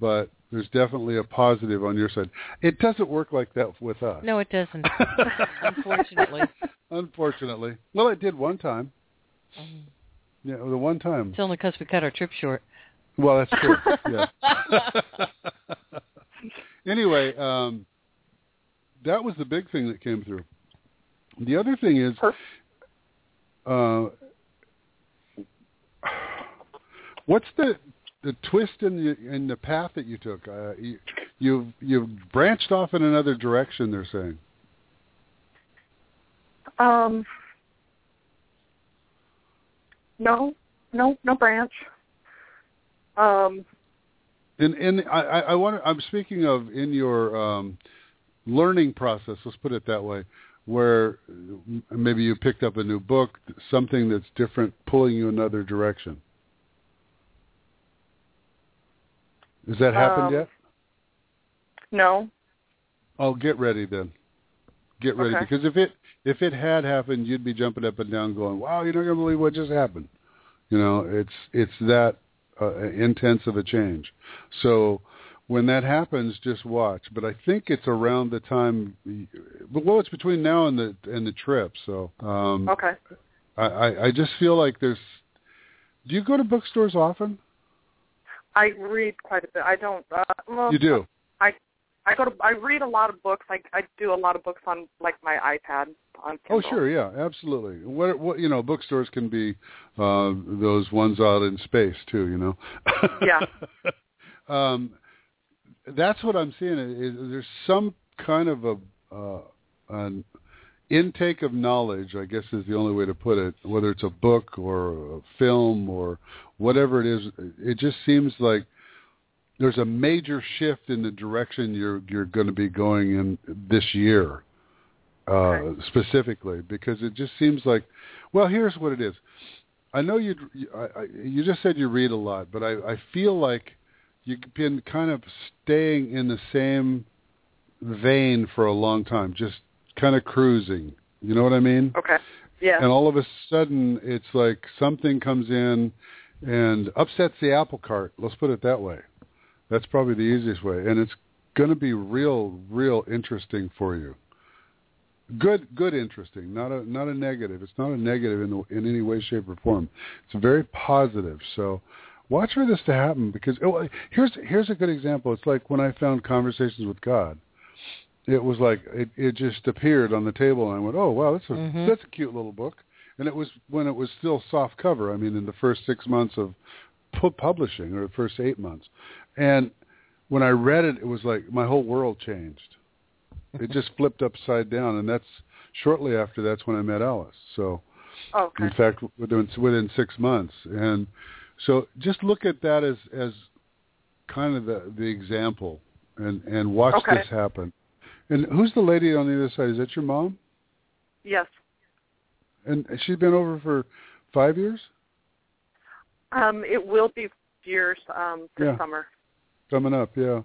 but there's definitely a positive on your side. It doesn't work like that with us. No, it doesn't. Unfortunately. Unfortunately. Well, it did one time. Yeah, the one time. It's only because we cut our trip short. Well, that's true. yeah. anyway, um, that was the big thing that came through. The other thing is, uh, what's the the twist in the in the path that you took? Uh, you, you've you've branched off in another direction. They're saying. Um, no, no, no branch. Um, In in I I, want I'm speaking of in your um, learning process. Let's put it that way, where maybe you picked up a new book, something that's different, pulling you another direction. Has that happened Um, yet? no. Oh, get ready then. Get ready Okay. because if it if it had happened, you'd be jumping up and down, going, "Wow, you're not going to believe what just happened." You know, it's it's that uh, intense of a change. So when that happens, just watch. But I think it's around the time. Well, it's between now and the and the trip. So um, Okay. I, I I just feel like there's. Do you go to bookstores often? I read quite a bit. I don't. Uh, well, You do. I I go to. I read a lot of books. I I do a lot of books on like my iPad on Oh, sure, yeah, absolutely. What, what you know, bookstores can be uh, those ones out in space too. You know. Yeah. um, that's what I'm seeing. Is, is there's some kind of a uh, an intake of knowledge? I guess is the only way to put it. Whether it's a book or a film or whatever it is, it just seems like there's a major shift in the direction you're you're going to be going in this year uh, specifically because it just seems like, well, here's what it is. I know you you just said you read a lot, but I, I feel like you've been kind of staying in the same vein for a long time, just kind of cruising. You know what I mean? Okay. Yeah. And all of a sudden, it's like something comes in and upsets the apple cart. Let's put it that way. That's probably the easiest way, and it's going to be real, real interesting for you. good good interesting not a not a negative it's not a negative in the, in any way shape or form it's very positive so watch for this to happen because oh, here's here's a good example it's like when i found conversations with god it was like it, it just appeared on the table and i went oh wow that's a Mhm. that's a cute little book and it was when it was still soft cover i mean in the first six months of publishing or the first eight months and when i read it it was like my whole world changed it just flipped upside down and that's shortly after that's when i met alice so Okay. in fact within within six months and so just look at that as as kind of the the example and and watch Okay. this happen and who's the lady on the other side is that your mom Yes. and she's been over for five years Um, it will be years um, this Yeah. summer. coming up yeah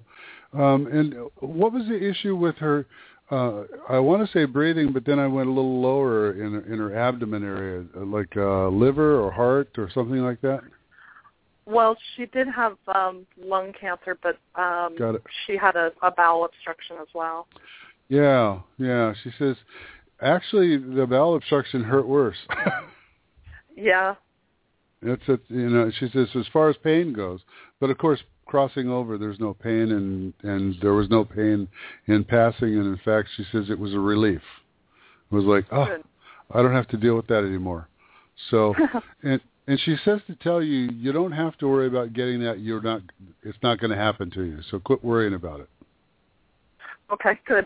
um and what was the issue with her uh i want to say breathing but then i went a little lower in her, in her abdomen area like uh liver or heart or something like that Well, she did have um, lung cancer, but um, Got it. she had a, a bowel obstruction as well. Yeah, yeah. She says, actually, the bowel obstruction hurt worse. Yeah. It's a, you know, she says as far as pain goes, but of course, crossing over, there's no pain, and and there was no pain in passing, and in fact, she says it was a relief. It was like, oh, Good. I don't have to deal with that anymore. So, and and she says to tell you, you don't have to worry about getting that. You're not. It's not going to happen to you. So quit worrying about it. Okay, good.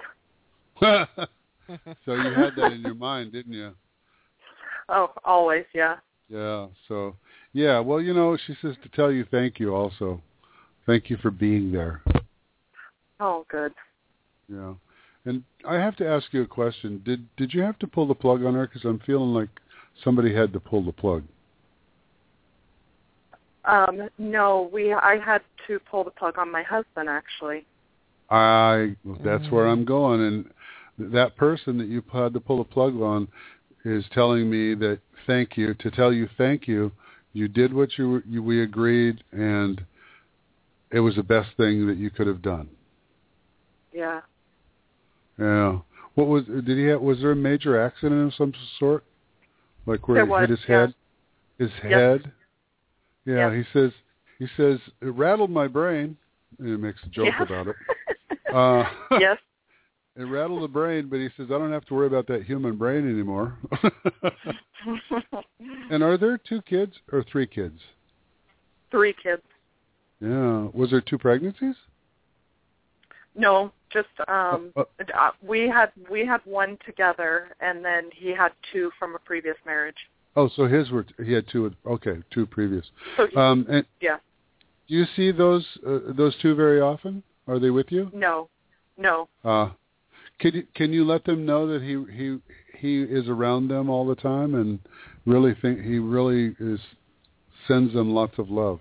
so you had that in your mind, didn't you? Oh, always, yeah. Yeah. So yeah. Well, you know, she says to tell you thank you also. Thank you for being there. Oh, good. Yeah. And I have to ask you a question. Did did you have to pull the plug on her? Because I'm feeling like somebody had to pull the plug. Um, no, we I had to pull the plug on my husband actually. I that's where I'm going, and that person that you had to pull the plug on is telling me that thank you to tell you thank you. You did what you, you we agreed, and it was the best thing that you could have done. Yeah. Yeah. What was did he have? Was there a major accident of some sort? Like where There he hit his yeah. head? His Yes. head. Yeah. Yes. He says he says it rattled my brain. And he makes a joke Yeah. about it. Uh, yes. it rattled the brain, but he says I don't have to worry about that human brain anymore. and are there two kids or three kids? Three kids. Yeah. Was there two pregnancies? No, just um Uh, uh, we had we had one together and then he had two from a previous marriage. Oh, so his were he had two. Okay, two previous. Um, and yeah. do you see those uh, those two very often? Are they with you? No. No. Uh, can you can you let them know that he he he is around them all the time and really think he really is sends them lots of love.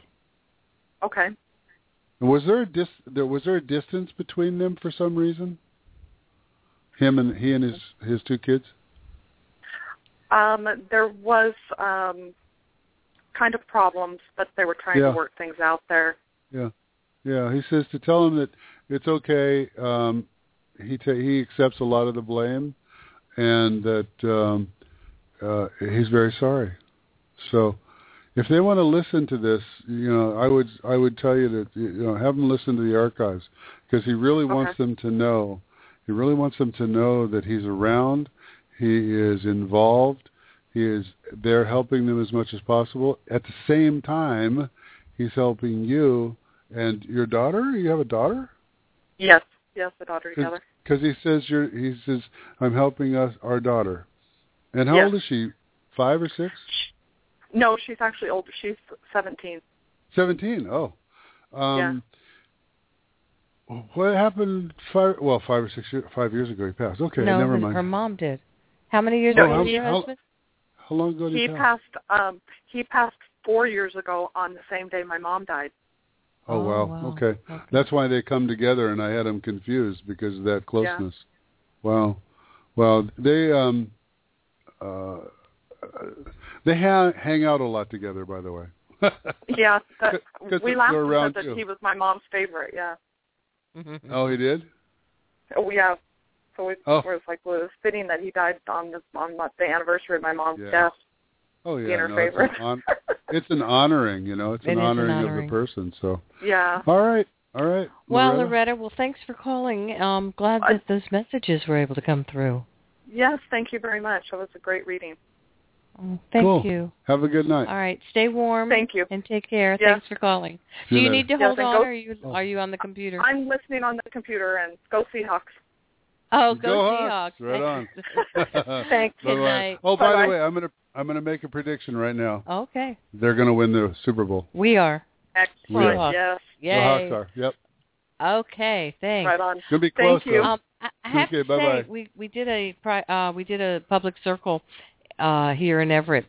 Okay. And was there a dis there was there a distance between them for some reason? Him and he and his his two kids. Um there was um kind of problems, but they were trying Yeah. to work things out there. Yeah, yeah. He says to tell him that it's okay. Um, he ta- he accepts a lot of the blame, and that um, uh, he's very sorry. So, if they want to listen to this, you know, I would I would tell you that you know have them listen to the archives because he really wants them to know. He really wants them to know that he's around. He is involved. He is there helping them as much as possible. At the same time, he's helping you and your daughter. You have a daughter Yes. Yes, the daughter together. because he says you're. He says I'm helping us our daughter. And how Yes. old is she? Five or six? No, she's actually older. She's 17. Seventeen. Oh. Um, What happened five? Well, five or six years, five years ago he passed. Okay, no, never mind. her mom did. How many years No, ago how- was your how- husband? How long ago did He he pass? passed um he passed 4 years ago on the same day my mom died. Oh, Oh, wow. wow. Okay. Okay. That's why they come together, and I had them confused because of that closeness. Yeah. Wow. Well, they um uh they ha- hang out a lot together, by the way. Yeah, that, 'Cause we they're laughed around because you. he was my mom's favorite. Yeah. oh, he did. Oh yeah. So it, Oh. was like well, it was fitting that he died on the on the anniversary of my mom's Yeah. death. Oh yeah, being her no, it's, favorite. an hon- it's an honoring, you know, it's It an is an honoring, honoring. of the person. So, yeah. all right, all right. Well, Loretta? Loretta, well, thanks for calling. Um, glad I- that those messages were able to come through. Yes, thank you very much. It was a great reading. Oh, thank Cool. you. Have a good night. All right, stay warm. Thank you. And take care. Yeah. Thanks for calling. See Do you you need to hold and on, go- or are you are you on the computer? I'm listening on the computer and go Seahawks. Oh, go, Go Seahawks! Hawks. Right on. Thanks. Good Bye-bye. night. Oh, by Bye-bye. the way, I'm gonna I'm gonna make a prediction right now. okay, They're gonna win the Super Bowl. we are. Excellent. Seahawks. Yes. The Hawks are. Yep. Okay, thanks. Right on. Gonna be Thank you. though. Um, I, I have Okay, to bye-bye. say, we we did a uh, we did a public circle uh, here in Everett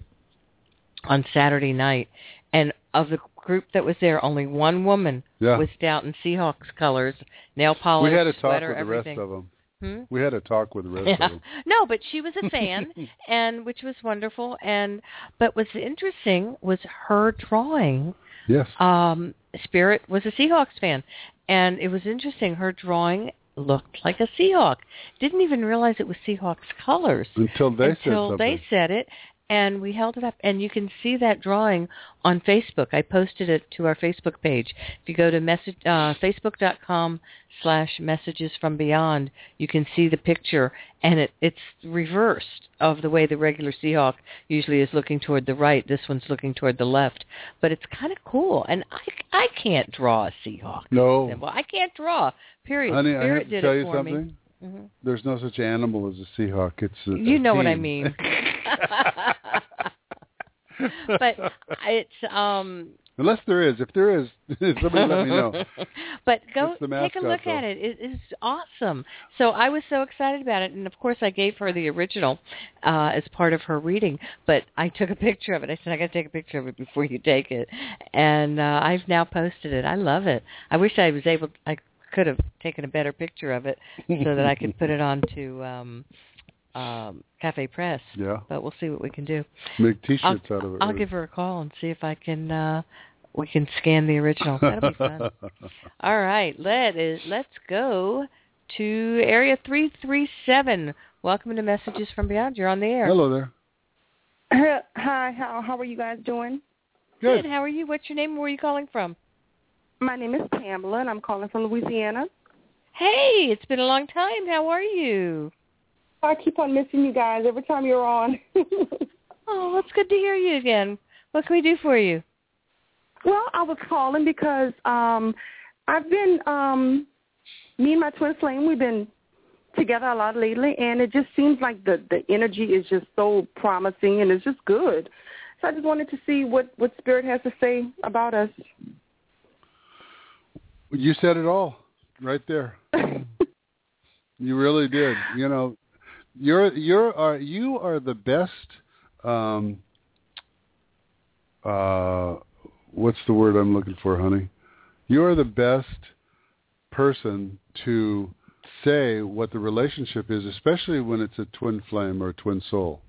on Saturday night, and of the group that was there, only one woman yeah. was out in Seahawks colors, nail polish, we had to talk sweater, with the everything. rest of them. Hmm? We had a talk with the rest Yeah. of them. No, but she was a fan, and which was wonderful. And but what's interesting was her drawing. Yes. Um, Spirit was a Seahawks fan, and it was interesting. Her drawing looked like a Seahawk. Didn't even realize it was Seahawks colors Until they said until something. they said it, and we held it up, and you can see that drawing on Facebook. I posted it to our Facebook page. If you go to message uh, facebook.com slash messages from beyond, you can see the picture, and it, it's reversed of the way the regular Seahawk usually is looking toward the right. This one's looking toward the left, but it's kind of cool. And I I can't draw a Seahawk. no. Well, I can't draw. Period. Honey, I Spirit have to did tell it you for me. Mhm. There's no such animal as a Seahawk. It's a, You a know what I mean. but it's um Unless there is. If there is, somebody let me know. but go take a look though. at it. It is awesome. So I was so excited about it, and of course I gave her the original uh, as part of her reading. But I took a picture of it. I said I got to take a picture of it before you take it, and uh, I've now posted it. I love it. I wish I was able. I could have taken a better picture of it so that I could put it onto um, um, Cafe Press. Yeah. But we'll see what we can do. Make I'll, T-shirts out of it. I'll really. give her a call and see if I can uh we can scan the original. That'll be fun. All right, let is let's go to area three three seven. Welcome to Messages from Beyond. You're on the air. Hello there. Hi, how how are you guys doing? Good. How are you? What's your name? Where are you calling from? My name is Pamela, and I'm calling from Louisiana. Hey, it's been a long time. How are you? I keep on missing you guys every time you're on. Oh, it's good to hear you again. What can we do for you? well, I was calling because um I've been um me and my twin flame we've been together a lot lately and it just seems like the the energy is just so promising and it's just good. So I just wanted to see what what spirit has to say about us. You said it all right there. you really did. You know, you're you're are you are the best. Um, uh, what's the word I'm looking for, honey? You are the best person to say what the relationship is, especially when it's a twin flame or a twin soul.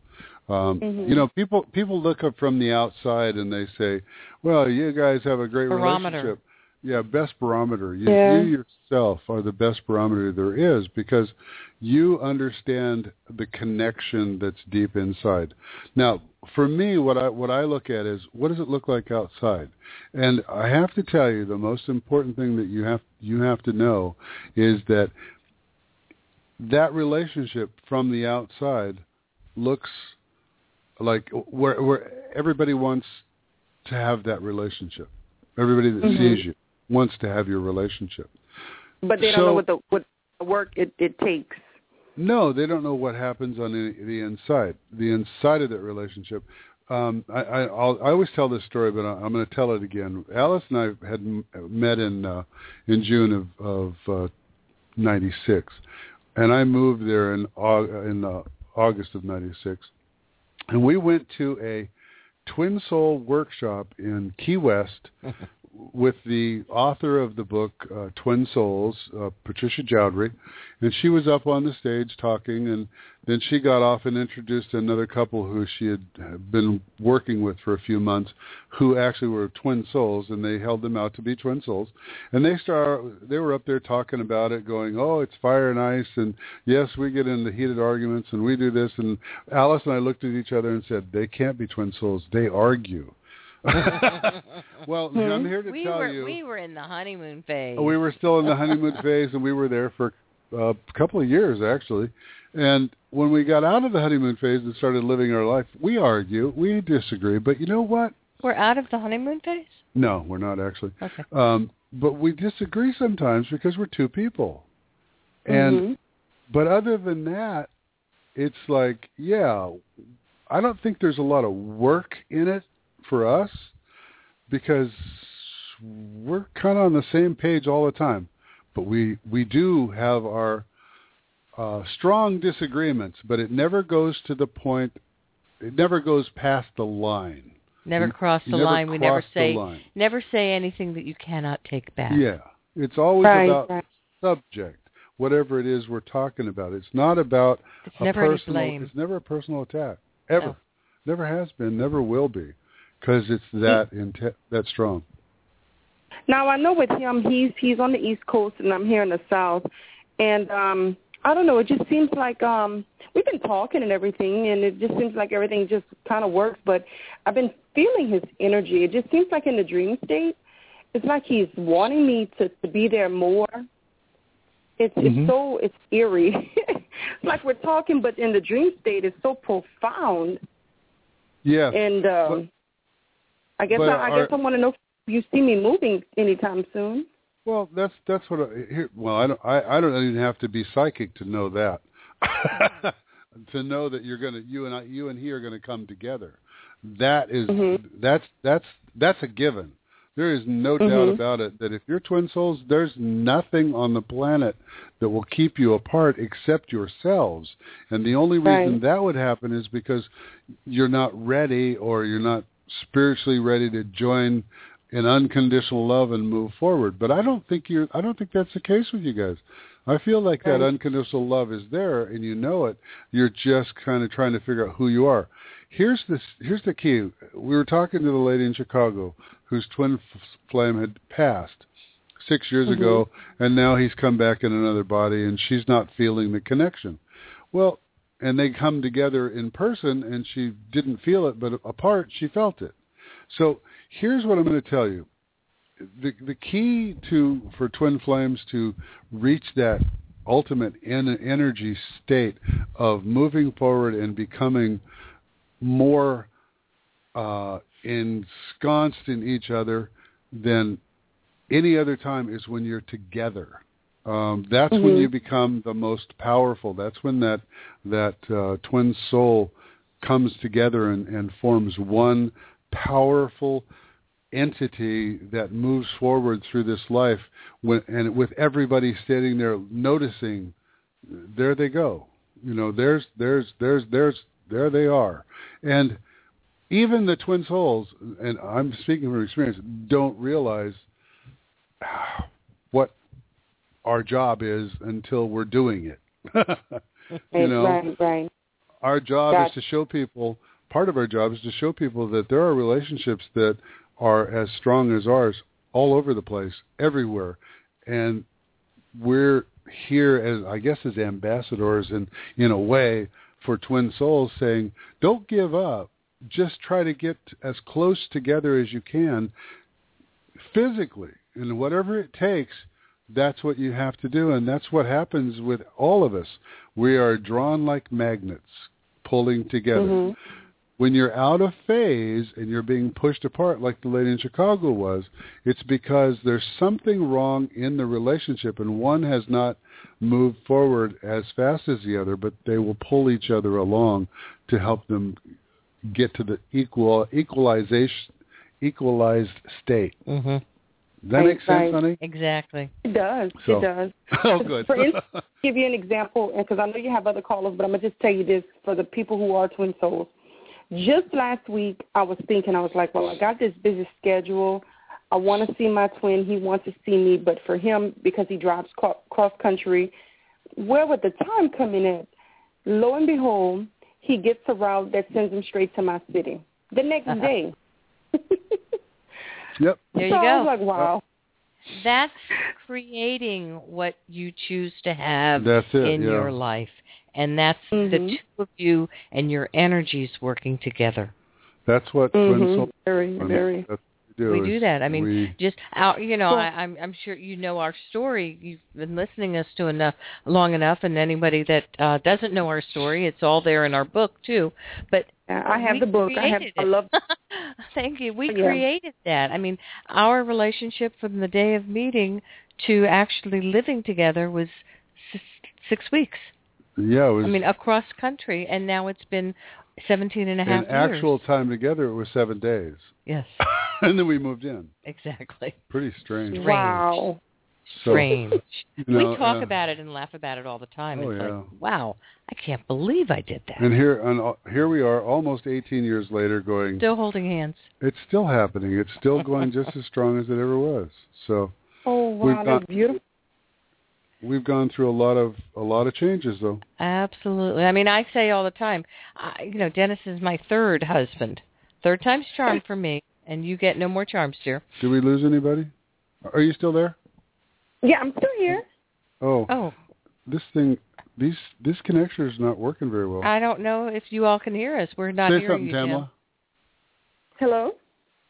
Um, Mhm. You know, people people look up from the outside and they say, "Well, you guys have a great Barometer. relationship." Yeah, best barometer. You, Yeah. you yourself are the best barometer there is because you understand the connection that's deep inside. Now, for me, what I what I look at is what does it look like outside, and I have to tell you the most important thing that you have you have to know is that that relationship from the outside looks like where where everybody wants to have that relationship. Everybody that Mhm. sees you wants to have your relationship. But they don't So- know what the what work it, it takes. No, they don't know what happens on the, the inside, the inside of that relationship. Um, I, I, I'll, I always tell this story, but I, I'm going to tell it again. Alice and I had m- met in uh, in June of of '96, and I moved there in Au- in uh, August of '96, and we went to a twin soul workshop in Key West with the author of the book uh, Twin Souls, uh, Patricia Joudry, and she was up on the stage talking, and then she got off and introduced another couple who she had been working with for a few months, who actually were twin souls, and they held them out to be twin souls, and they start they were up there talking about it, going, "Oh, it's fire and ice," and yes, we get into heated arguments, and we do this, and Alice and I looked at each other and said, "They can't be twin souls; they argue." well? I'm here to we tell were, you. We were in the honeymoon phase. We were still in the honeymoon phase, and we were there for a couple of years, actually. And when we got out of the honeymoon phase and started living our life, we argue, we disagree. But you know what? We're out of the honeymoon phase? No, we're not actually. Okay. Um, but we disagree sometimes because we're two people. And Mhm. but other than that, it's like, yeah, I don't think there's a lot of work in it for us because we're kind of on the same page all the time. But we we do have our uh, strong disagreements, but it never goes to the point. It never goes past the line. Never You- cross the never line. We never say never say anything that you cannot take back. Yeah, it's always Right, about right. subject, whatever it is we're talking about. It's not about It's a never personal. blame. It's never a personal attack ever. No. Never has been. Never will be, because it's that inte- that strong. Now I know with him, he's he's on the East Coast and I'm here in the South, and um I don't know. It just seems like um we've been talking and everything, and it just seems like everything just kind of works. But I've been feeling his energy. It just seems like in the dream state, it's like he's wanting me to to be there more. It's Mhm. it's so it's eerie. it's like we're talking, but in the dream state, it's so profound. Yes. And um I guess but I, I guess I want to know if you see me moving anytime soon. Well, that's that's what I, here. Well, I don't. I, I don't even have to be psychic to know that. to know that you're gonna you and I, you and he are gonna come together. That is- Mhm. that's that's that's a given. There is no doubt Mhm. about it that if you're twin souls, there's nothing on the planet that will keep you apart except yourselves. And the only reason Right. that would happen is because you're not ready or you're not spiritually ready to join in unconditional love and move forward. But I don't think you I don't think that's the case with you guys. I feel like that unconditional love is there and you know it. You're just kind of trying to figure out who you are. Here's this here's the key. We were talking to the lady in Chicago whose twin f- flame had passed 6 years Mhm. ago and now he's come back in another body and she's not feeling the connection. Well, and they come together in person and she didn't feel it but apart she felt it. So here's what I'm going to tell you. The the key to for twin flames to reach that ultimate en- energy state of moving forward and becoming more uh, ensconced in each other than any other time is when you're together. Um, that's when Mhm. you become the most powerful. That's when that that uh, twin soul comes together and, and forms one powerful entity that moves forward through this life when, and with everybody standing there noticing there they go you know there's there's there's there's there they are and even the twin souls and i'm speaking from experience don't realize our job is until we're doing it you know right, right. our job Gotcha. is to show people part of our job is to show people that there are relationships that are as strong as ours all over the place everywhere and we're here as i guess as ambassadors in in a way for twin souls saying don't give up just try to get as close together as you can physically and whatever it takes that's what you have to do and that's what happens with all of us we are drawn like magnets pulling together Mhm. when you're out of phase and you're being pushed apart like the lady in Chicago was, it's because there's something wrong in the relationship and one has not moved forward as fast as the other, but they will pull each other along to help them get to the equal equalization equalized state. Mhm. Does that make sense, Right. honey? Exactly. It does. So- It does. Oh, good. For instance, to give you an example, because I know you have other callers, but I'm gonna just tell you this for the people who are twin souls. Just last week, I was thinking, I was like, well, I got this busy schedule. I I want to see my twin. He wants to see me, but for him, because he drives cross country, where would the time come in at? Lo and behold, he gets a route that sends him straight to my city the next uh-huh. day. yep. There you so go. I was like, wow. That's creating what you choose to have that's it, in yeah. your life. And that's mm-hmm. the two of you and your energies working together. That's what mm-hmm. Twin Soul very, very. That's do. We do that. I mean, we, just out. You know, I, I'm I'm sure you know our story. You've been listening us to enough long enough, and anybody that uh, doesn't know our story, it's all there in our book too. But I have the book. I have. It. I love. Thank you. We yeah. created that. I mean, our relationship from the day of meeting to actually living together was six, six weeks. Yeah, it was. I mean, across country, and now it's been seventeen and a half in years. actual time together, it was seven days. Yes. and then we moved in. Exactly. Pretty strange. strange. Wow. So, Strange. you know, we talk uh, about it and laugh about it all the time. Oh, it's yeah. like, wow, I can't believe I did that. And here, and here we are, almost 18 years later, going. Still holding hands. It's still happening. It's still going just as strong as it ever was. So. Oh wow, we've that's gone, beautiful. We've gone through a lot of a lot of changes, though. Absolutely. I mean, I say all the time, I, you know, Dennis is my third husband. Third time's charm for me, and you get no more charms, dear. Did we lose anybody? Are you still there? Yeah, I'm still here. Oh. Oh. This thing, these this connection is not working very well. I don't know if you all can hear us. We're not Say hearing something, you, Tamla. Jim. Hello.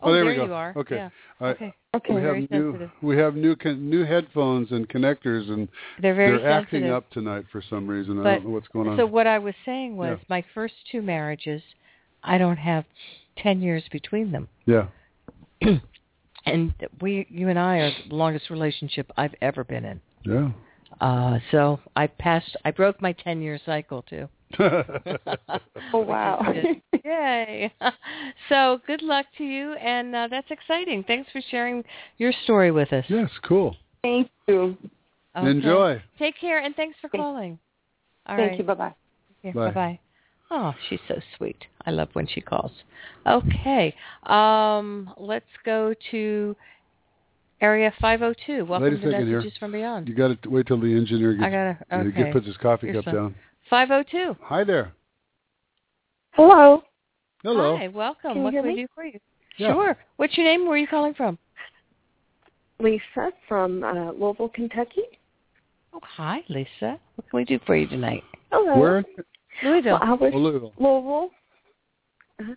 Oh, oh there, there we go. you are. Okay. Yeah. I, okay. Okay. we have Very new sensitive. we have new con- new headphones and connectors, and They're very they're acting up tonight for some reason. I don't know what's going on. So what I was saying was, Yeah. my first two marriages, I don't have ten years between them. yeah. and we, you and I, are the longest relationship I've ever been in. Yeah. Uh, so I passed, I broke my 10 year cycle too. Oh wow. Which. Yay. so good luck to you. And uh, that's exciting. Thanks for sharing your story with us. yes, cool. Thank you. Okay. Enjoy. Take care and thanks for calling. All Thank right. you. Bye bye. Bye Bye. bye. Oh, she's so sweet. I love when she calls. Okay. Um, let's go to area 502. Welcome Wait a to second here. Messages from Beyond. You got to wait till the engineer gets I gotta. Okay. get, puts his coffee Here's cup some- down. 502. Hi there. Hello. Hello. Hi, welcome. Can what hear can we do for you? Yeah. Sure. What's your name? Where are you calling from? Lisa from uh, Louisville, Kentucky. Oh, hi, Lisa. What can we do for you tonight? Hello. Where? Louisville. Well, I was Louisville. Louisville. Uh-huh.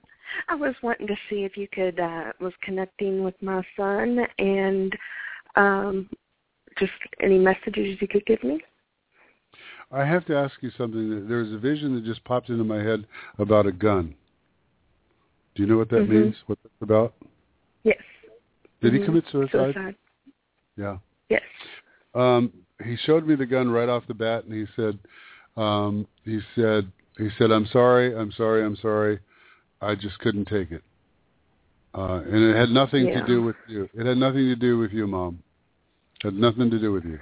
I was wanting to see if you could uh was connecting with my son and um just any messages you could give me. I have to ask you something. There's a vision that just popped into my head about a gun. Do you know what that Mhm. means? What that's about? Yes. Did he Mhm. commit suicide? Suicide. Yeah. Yes. Um, he showed me the gun right off the bat, and he said, um, he said, he said, I'm sorry, I'm sorry, I'm sorry. I just couldn't take it. Uh, and it had nothing Yeah. to do with you. It had nothing to do with you, Mom. It had nothing to do with you.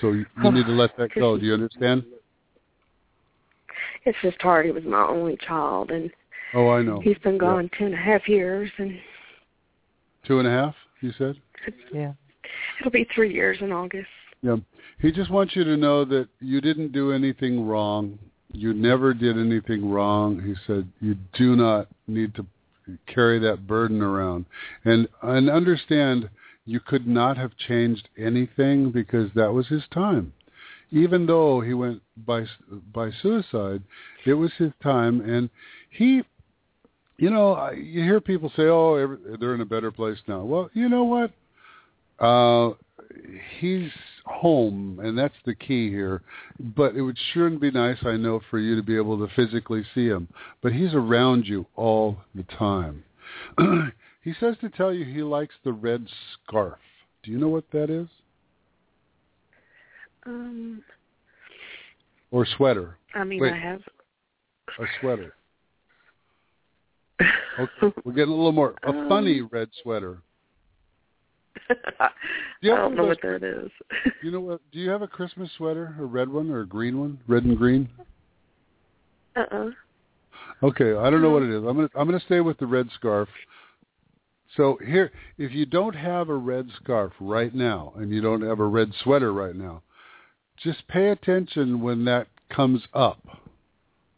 So you, you need to let that go. Do you understand? It's just hard. He was my only child and Oh, I know. he's been Yeah. gone two and a half years and Two and a half, you said? Yeah. it'll be three years in August. Yeah. He just wants you to know that you didn't do anything wrong. You never did anything wrong. He said you do not need to carry that burden around. And and understand you could not have changed anything because that was his time. Even though he went by by suicide, it was his time and he you know, you hear people say, "Oh, they're in a better place now." Well, you know what? Uh, he's home, and that's the key here. But it would sure be nice, I know, for you to be able to physically see him. But he's around you all the time. he says to tell you he likes the red scarf. Do you know what that is? Um Or sweater? I mean Wait. I have A sweater. Okay, we're getting a little more. A Um, funny red sweater. I don't know what that is. You know what? Do you have a Christmas sweater, a red one or a green one, red and green? uh uh Okay, I don't know what it is. I'm gonna I'm gonna stay with the red scarf. So here, if you don't have a red scarf right now, and you don't have a red sweater right now, just pay attention when that comes up,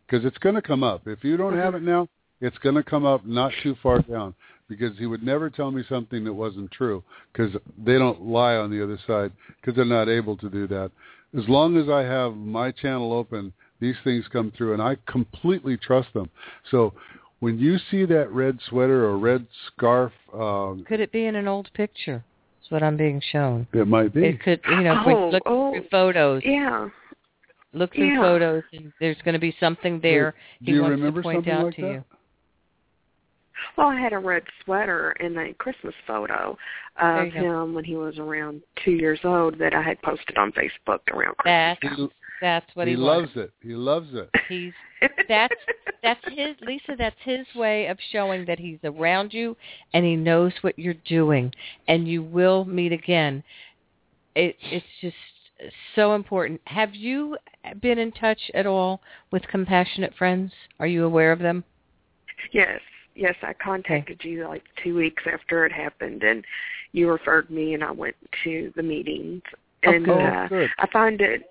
because it's going to come up. If you don't have it now, it's going to come up not too far down. Because he would never tell me something that wasn't true, because they don't lie on the other side, because they're not able to do that. As long as I have my channel open, these things come through, and I completely trust them. So when you see that red sweater or red scarf, um, Could it be in an old picture? That's what I'm being shown. it might be. It could, you know, if Oh, we look oh, through photos, Yeah. look through yeah. photos, and there's going to be something there Do he you wants remember to point something out like to that? you. Well, I had a red sweater in a Christmas photo of you go. him when he was around two years old that I had posted on Facebook around That's Christmas. that's what he, he wants. loves it. He loves it. He's that's that's his Lisa. That's his way of showing that he's around you and he knows what you're doing, and you will meet again. It it's just so important. Have you been in touch at all with Compassionate Friends? Are you aware of them? Yes, yes, I contacted you like two weeks after it happened, and you referred me, and I went to the meetings, and oh, uh, good. I find it.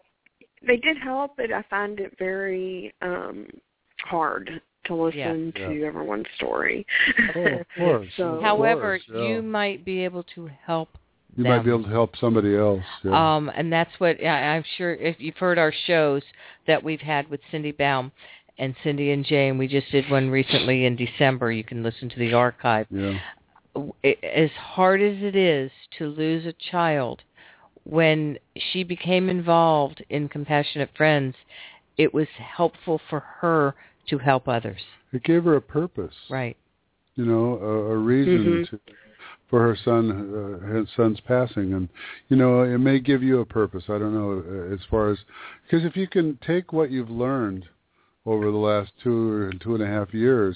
They did help, but I find it very um hard to listen Yeah. to everyone's story. Oh, of course. so, Of However, course, yeah. you might be able to help You them. might be able to help somebody else. Yeah. Um, and that's what I, I'm sure if you've heard our shows that we've had with Cindy Baum and Cindy and Jane, we just did one recently in December. You can listen to the archive. yeah. As hard as it is to lose a child, when she became involved in Compassionate Friends, it was helpful for her to help others. It gave her a purpose. Right. You know, a, a reason Mhm. to for her son, uh, her son's passing, and you know, it may give you a purpose. I don't know uh, as far as because if you can take what you've learned over the last two or two and a half years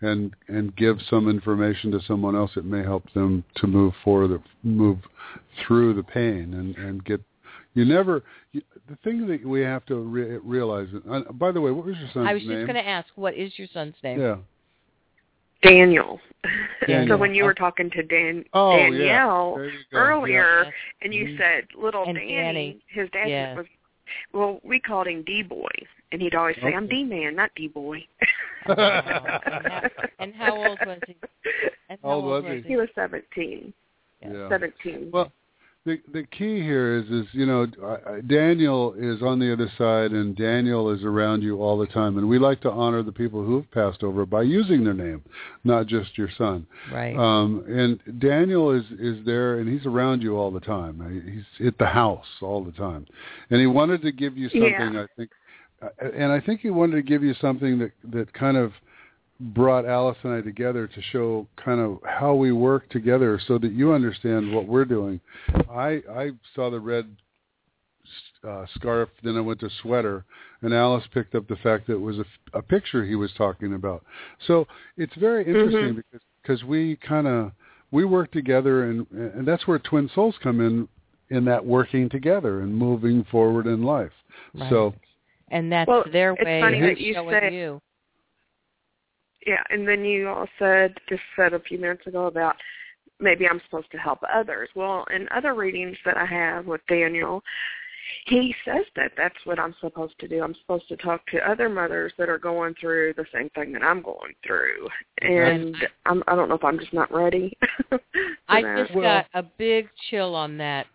and and give some information to someone else, it may help them to move forward, move through the pain, and and get. You never. You, the thing that we have to re- realize. Uh, by the way, what was your son's name I was name? just going to ask, what is your son's name? Yeah. Daniel. Daniel. so when you were talking to Dan Oh. Danielle There you go. earlier, Yes. and you Mhm. said little And Danny, Danny. his dad Yes. was. Well, we called him D boy, and he'd always say, "I'm Okay. D man, not D boy." and, how, and how old was he? And How old was he? He was seventeen. Yeah. Seventeen. Well, the the key here is is you know I- I- Daniel is on the other side and Daniel is around you all the time and we like to honor the people who have passed over by using their name, not just your son. Right. Um, and Daniel is is there and he's around you all the time. Uh, He's at the house all the time, and he wanted to give you something. Yeah. I think, and I think he wanted to give you something that that kind of brought Alice and I together to show kind of how we work together so that you understand what we're doing. I I saw the red uh, scarf, then I went to sweater, and Alice picked up the fact that it was a, a picture he was talking about. So it's very interesting because because we kind of we work together, and and that's where twin souls come in in that working together and moving forward in life. Right. So and that's Well, their it's way funny of that you showing say- you. Yeah, and then you all said just said a few minutes ago about maybe I'm supposed to help others. Well, in other readings that I have with Daniel, he says that that's what I'm supposed to do. I'm supposed to talk to other mothers that are going through the same thing that I'm going through, and I'm, I don't know if I'm just not ready. I that. just got a big chill on that,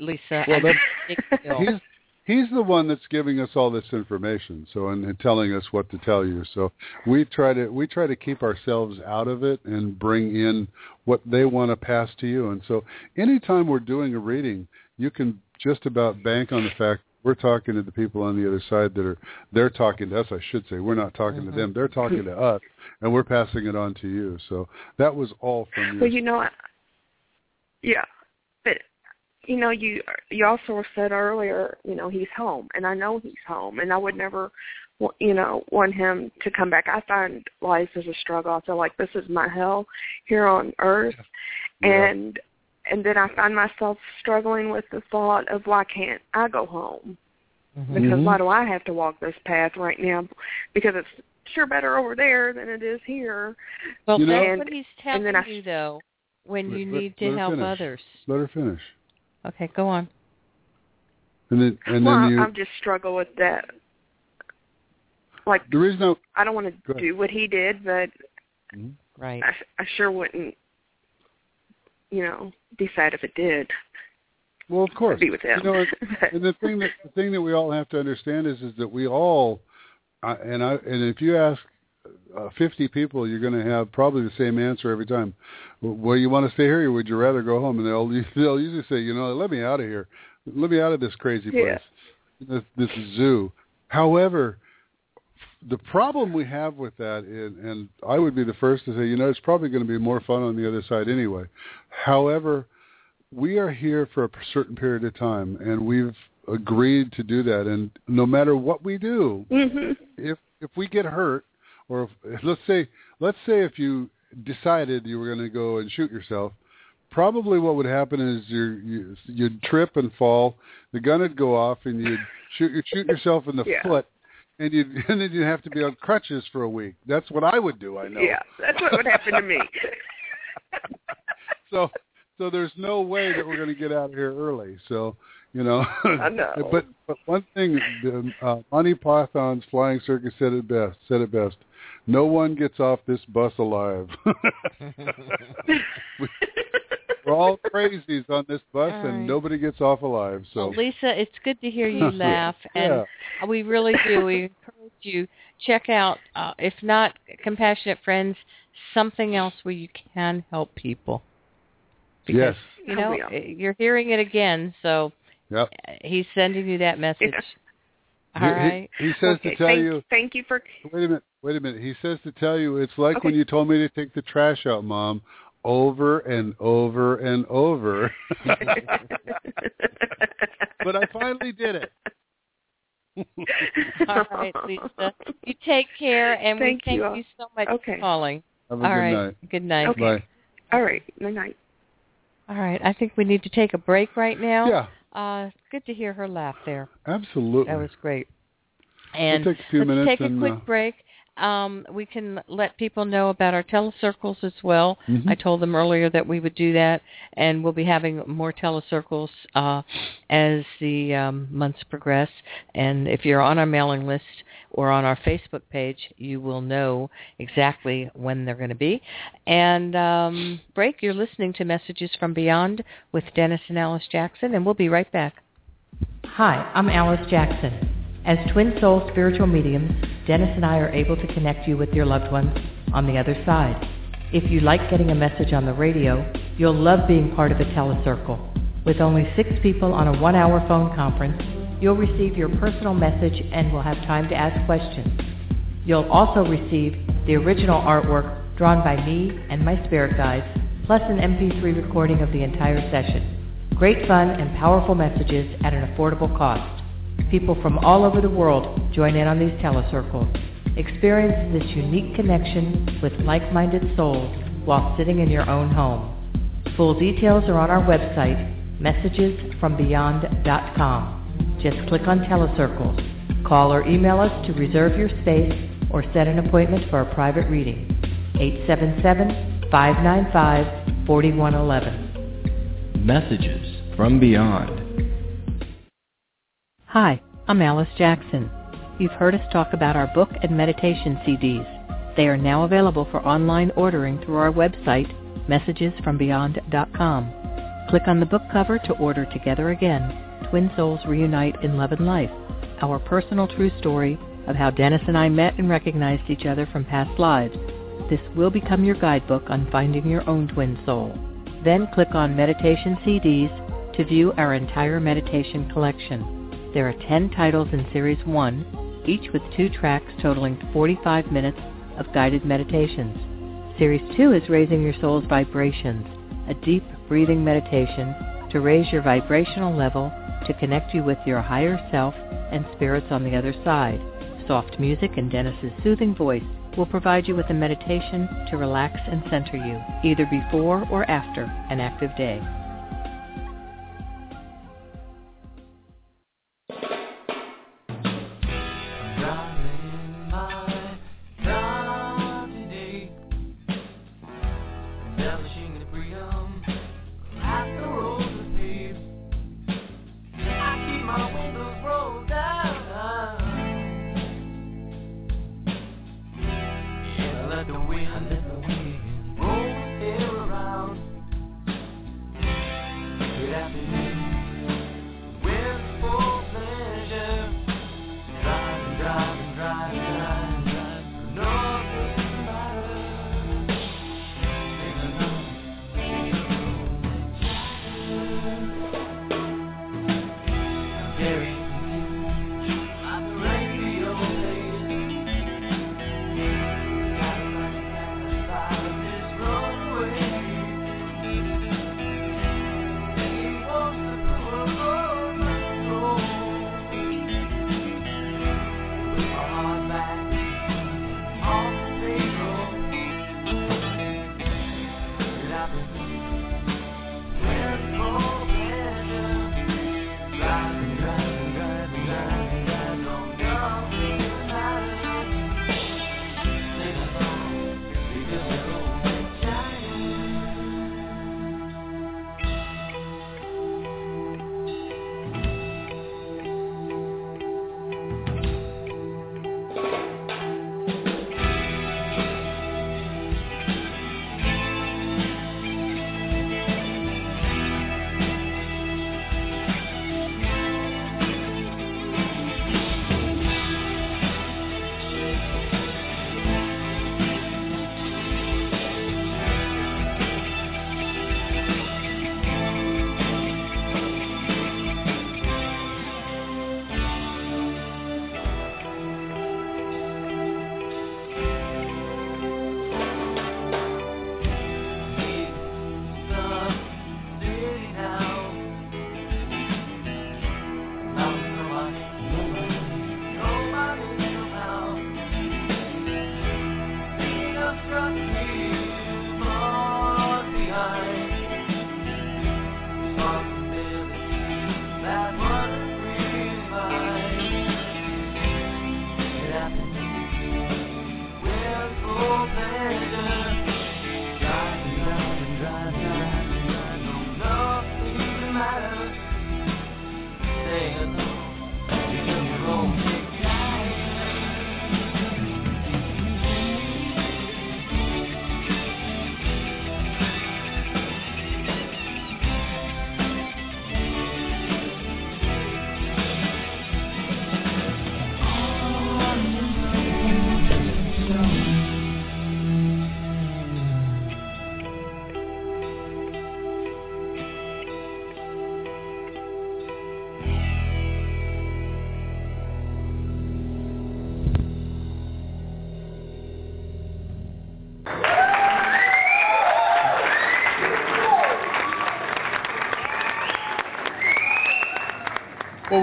Lisa. Well, that's- big chill. He's the one that's giving us all this information so and, and telling us what to tell you. So we try to we try to keep ourselves out of it and bring in what they want to pass to you. And so anytime we're doing a reading you can just about bank on the fact we're talking to the people on the other side that are they're talking to us i should say. We're not talking Mhm. to them. They're talking to us and we're passing it on to you. So that was all from you. Well, you know, I- yeah, you know, you you also said earlier, you know, he's home, and I know he's home, and I would never, wa- you know, want him to come back. I find life is a struggle. I feel like this is my hell here on earth, Yeah. and and then I find myself struggling with the thought of why can't I go home? Mhm. Because why do I have to walk this path right now? Because it's sure better over there than it is here. Well, You know- that's And- what he's and telling then I- you, though, when Let- you need let to her help finish. others. Let her finish. Okay, go on. And then and well, then you. I just struggle with that. Like there is no. I, I don't want to do what he did, but mm-hmm. Right. I, I sure wouldn't, you know, decide if it did. well, of course. Be with him. You know, and, and the thing that the thing that we all have to understand is is that we all, I and I and if you ask uh, 50 people, you're going to have probably the same answer every time. Well, you want to stay here, or would you rather go home? And they'll they'll usually say, you know, let me out of here, let me out of this crazy Yeah. place, this, this zoo. However, the problem we have with that, and, and I would be the first to say, you know, it's probably going to be more fun on the other side anyway. However, we are here for a certain period of time, and we've agreed to do that. And no matter what we do, hmm if if we get hurt, or if, let's say let's say if you decided you were going to go and shoot yourself, probably what would happen is you you you'd trip and fall, the gun would go off, and you'd shoot you shoot yourself in the Yeah. foot, and you and then you'd have to be on crutches for a week. That's what I would do. I know. Yeah, that's what would happen to me. so so there's no way that we're going to get out of here early. So you know. I know. but but one thing, the, uh, Monty Python's Flying Circus said it best. Said it best. No one gets off this bus alive. We- we're all crazies on this bus, All and nobody gets off alive. So Well, Lisa, it's good to hear you laugh, Yeah. and we really do. We encourage you check out, uh, if not Compassionate Friends, something else where you can help people. yes, You know, you're hearing it again, so yep. uh, he's sending you that message. All He- he- right. He, says okay, to tell thank, you. thank you for. Wait a minute. Wait a minute. He says to tell you it's like Okay. when you told me to take the trash out, Mom, over and over and over. but I finally did it. All right, Lisa. You take care, and Thank we thank you you, so much Okay. for calling. Have a All good right. night. Good night. Okay. Bye. All right. Good night. All right. I think we need to take a break right now. Yeah, Uh, good to hear her laugh there. absolutely. That was great. And we'll take a few let's minutes take a and quick uh, break. Um, we can let people know about our telecircles as well. Mhm. I told them earlier that we would do that, and we'll be having more telecircles uh, as the um, months progress. And if you're on our mailing list or on our Facebook page, you will know exactly when they're going to be. And um, break, you're listening to Messages from Beyond with Dennis and Alice Jackson, and we'll be right back. Hi, I'm Alice Jackson. As twin soul spiritual mediums, Dennis and I are able to connect you with your loved ones on the other side. If you like getting a message on the radio, you'll love being part of a telecircle. With only six people on a one-hour phone conference, you'll receive your personal message and will have time to ask questions. You'll also receive the original artwork drawn by me and my spirit guides, plus an MP3 recording of the entire session. Great fun and powerful messages at an affordable cost. People from all over the world join in on these telecircles. Experience this unique connection with like-minded souls while sitting in your own home. Full details are on our website, messagesfrombeyond.com. Just click on telecircles. Call or email us to reserve your space or set an appointment for a private reading. 877-595-4111. Messages from Beyond. Hi, I'm Alice Jackson. You've heard us talk about our book and meditation CDs. They are now available for online ordering through our website, messagesfrombeyond.com. Click on the book cover to order Together Again, Twin Souls Reunite in Love and Life, our personal true story of how Dennis and I met and recognized each other from past lives. This will become your guidebook on finding your own twin soul. Then click on Meditation CDs to view our entire meditation collection. There are 10 titles in Series 1, each with two tracks totaling 45 minutes of guided meditations. Series 2 is Raising Your Soul's Vibrations, a deep breathing meditation to raise your vibrational level to connect you with your higher self and spirits on the other side. Soft music and Dennis's soothing voice will provide you with a meditation to relax and center you, either before or after an active day.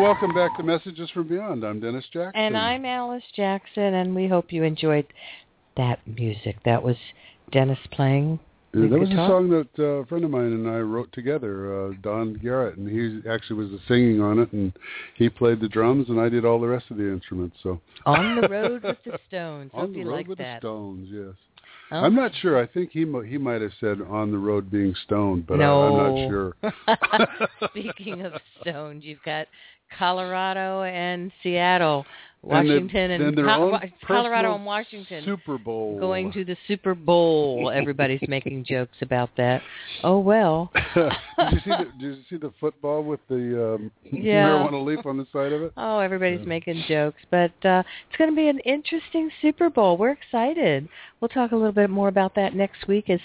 Welcome back to Messages from Beyond. I'm Dennis Jackson. And I'm Alice Jackson, and we hope you enjoyed that music. That was Dennis playing. Yeah, that was guitar. a song that uh, a friend of mine and I wrote together, uh, Don Garrett, and he actually was the singing on it, and he played the drums, and I did all the rest of the instruments. So On the road with the Stones. on hope the you road like with that. the Stones, yes. Oh. I'm not sure. I think he he might have said on the road being stoned, but no. I, I'm not sure. Speaking of Stones, you've got Colorado and Seattle, And the- Washington and, Col- own Wa- Colorado and Washington Super Bowl going to the Super Bowl. Everybody's making jokes about that. Oh well. did you see the Did you see the football with the um, Yeah. marijuana leaf on the side of it? Oh, everybody's making jokes, but uh, it's going to be an interesting Super Bowl. We're excited. We'll talk a little bit more about that next week as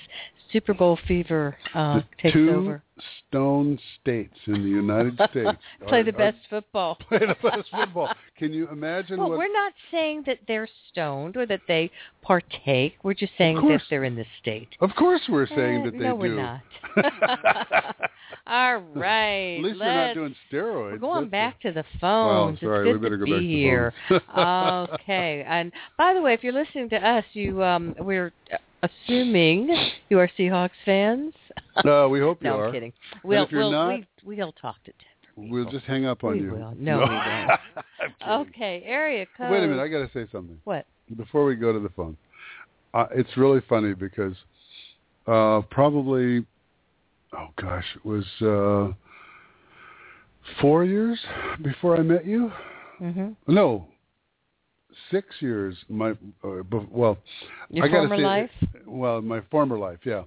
Super Bowl fever uh, the takes two over. stone states in the United States Play are- the are- best football. play the best football. Can you imagine Well, what? we're not saying that they're stoned or that they partake. We're just saying that they're in the state. Of course, we're saying Eh, that they no, do. we're not. All right. At least they're not doing steroids. We're going That's back to the phones. sorry, it's we better to go back to the here. okay. And by the way, if you're listening to us, you um, we're assuming you are Seahawks fans. No, we hope you no, are. I'm kidding. We'll if you're we'll not- we, we'll talk to Denver. We'll just hang up on We you. will. No, we won't. Okay, area code. Wait a minute, I got to say something. What? Before we go to the phone, uh, it's really funny because uh, probably, oh gosh, it was uh, four years before I met you. Mhm. No, six years. My uh, well, Your I gotta former say, life? Well, my former life, yeah.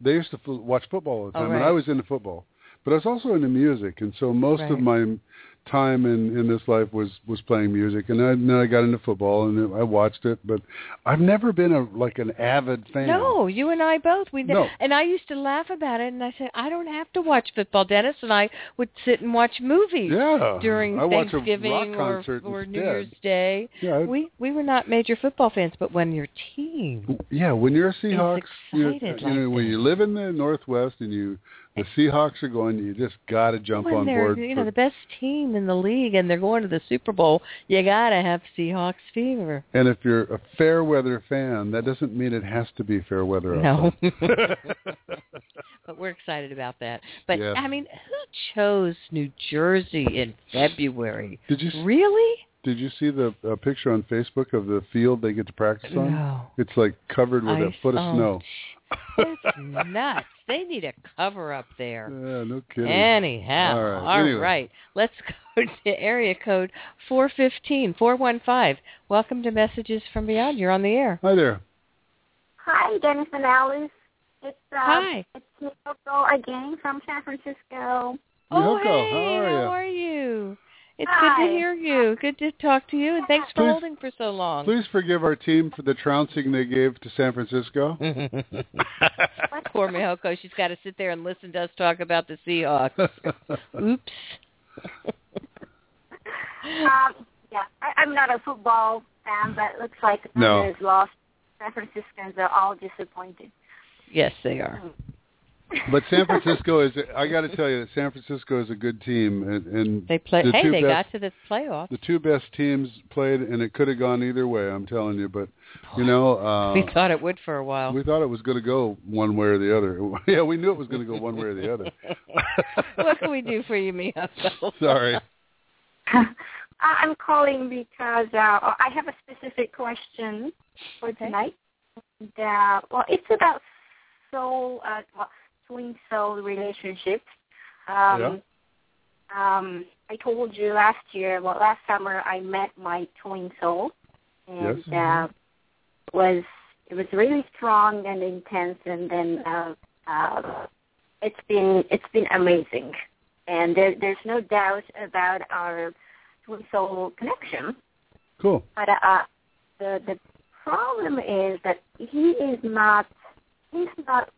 They used to fo- watch football all the Oh, time, and. I was into football, but I was also into music, and so most of my time in in this life was was playing music, and I, then I got into football, and I watched it, but I've never been a like an avid fan. No, you and I both. We. No. And I used to laugh about it, and I said, I don't have to watch football. Dennis and I would sit and watch movies Yeah, during I Thanksgiving or, or New. Year's Day. Yeah, I- we we were not major football fans, but when your team Yeah, when you're a Seahawks, you, excited you know, like when you live in the Northwest and you the Seahawks are going, you just got to jump when on board. you for- know the best team in the league and they're going to the Super Bowl, you gotta have Seahawks fever. and if you're a fair weather fan, that doesn't mean it has to be fair weather. No. but we're excited about that. But Yes. I mean, who chose New Jersey in February? Did you really? Did you see the uh, picture on Facebook of the field they get to practice on? No. It's like covered with a Ice. foot of Oh, snow. That's nuts. They need a cover up there. Yeah, no kidding. Anyhow, All right. all Anyway. right. Let's go to area code four fifteen four one five. Welcome to Messages from Beyond. You're on the air. Hi there. Hi, Dennis and Alice. It's uh, Hi. It's Miyoko again from San Francisco. Oh, Miyoko, hey, how are how ya? are you? It's Hi. good to hear you. Good to talk to you, and thanks for Please- holding for so long. Please forgive our team for the trouncing they gave to San Francisco. Poor Mihoko, she's got to sit there and listen to us talk about the Seahawks. Oops. Um, yeah, I, I'm not a football fan, but it looks like the No. Niners lost. San Franciscans are all disappointed. Yes, they are. But San Francisco is, I got to tell you, that San Francisco is a good team. And, and They play. the Hey, they best, got to the playoffs. The two best teams played, and it could have gone either way, I'm telling you. But, you know. Uh, we thought it would for a while. We thought it was going to go one way or the other. yeah, we knew it was going to go one way or the other. what can we do for you, Mihoko? Sorry. I- I'm calling because uh, I have a specific question for tonight. And, uh, well, it's about soul, uh, well, twin soul relationship. Um, um, I told you last year, well, last summer I met my twin soul, and Yes. uh, was it was really strong and intense, and then uh, uh, it's been it's been amazing, and there, there's no doubt about our twin soul connection. Cool. But uh, the the problem is that he is not he's not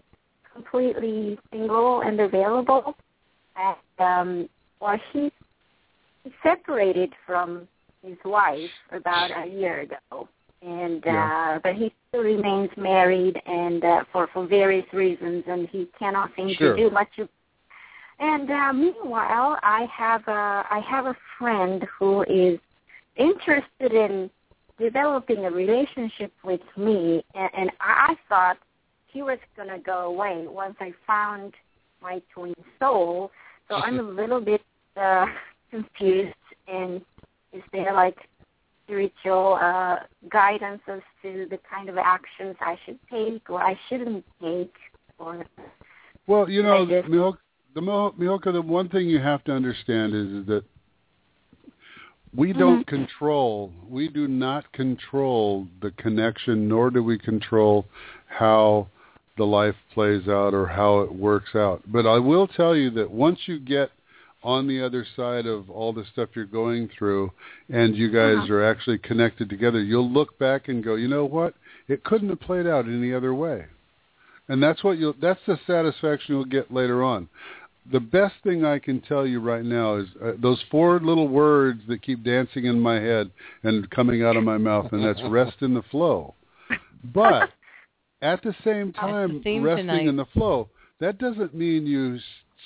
completely single and available. And um, well, he separated from his wife about a year ago, and Yeah. uh, but he still remains married, and uh, for for various reasons, and he cannot seem Sure. to do much. Of, and uh, meanwhile, I have a I have a friend who is interested in developing a relationship with me, and, and I thought he was going to go away once I found my twin soul. So I'm a little bit uh, confused. And is there like spiritual uh, guidance as to the kind of actions I should take or I shouldn't take? Or Well, you know, the Mihoko, Mihoko, the one thing you have to understand is, is that we don't control, we do not control the connection, nor do we control how the life plays out or how it works out. But I will tell you that once you get on the other side of all the stuff you're going through and you guys are actually connected together, you'll look back and go, you know what? It couldn't have played out any other way. And that's what you'll that's the satisfaction you'll get later on. The best thing I can tell you right now is uh, those four little words that keep dancing in my head and coming out of my mouth and that's rest in the flow. But at the same time theme resting tonight. in the flow, that doesn't mean you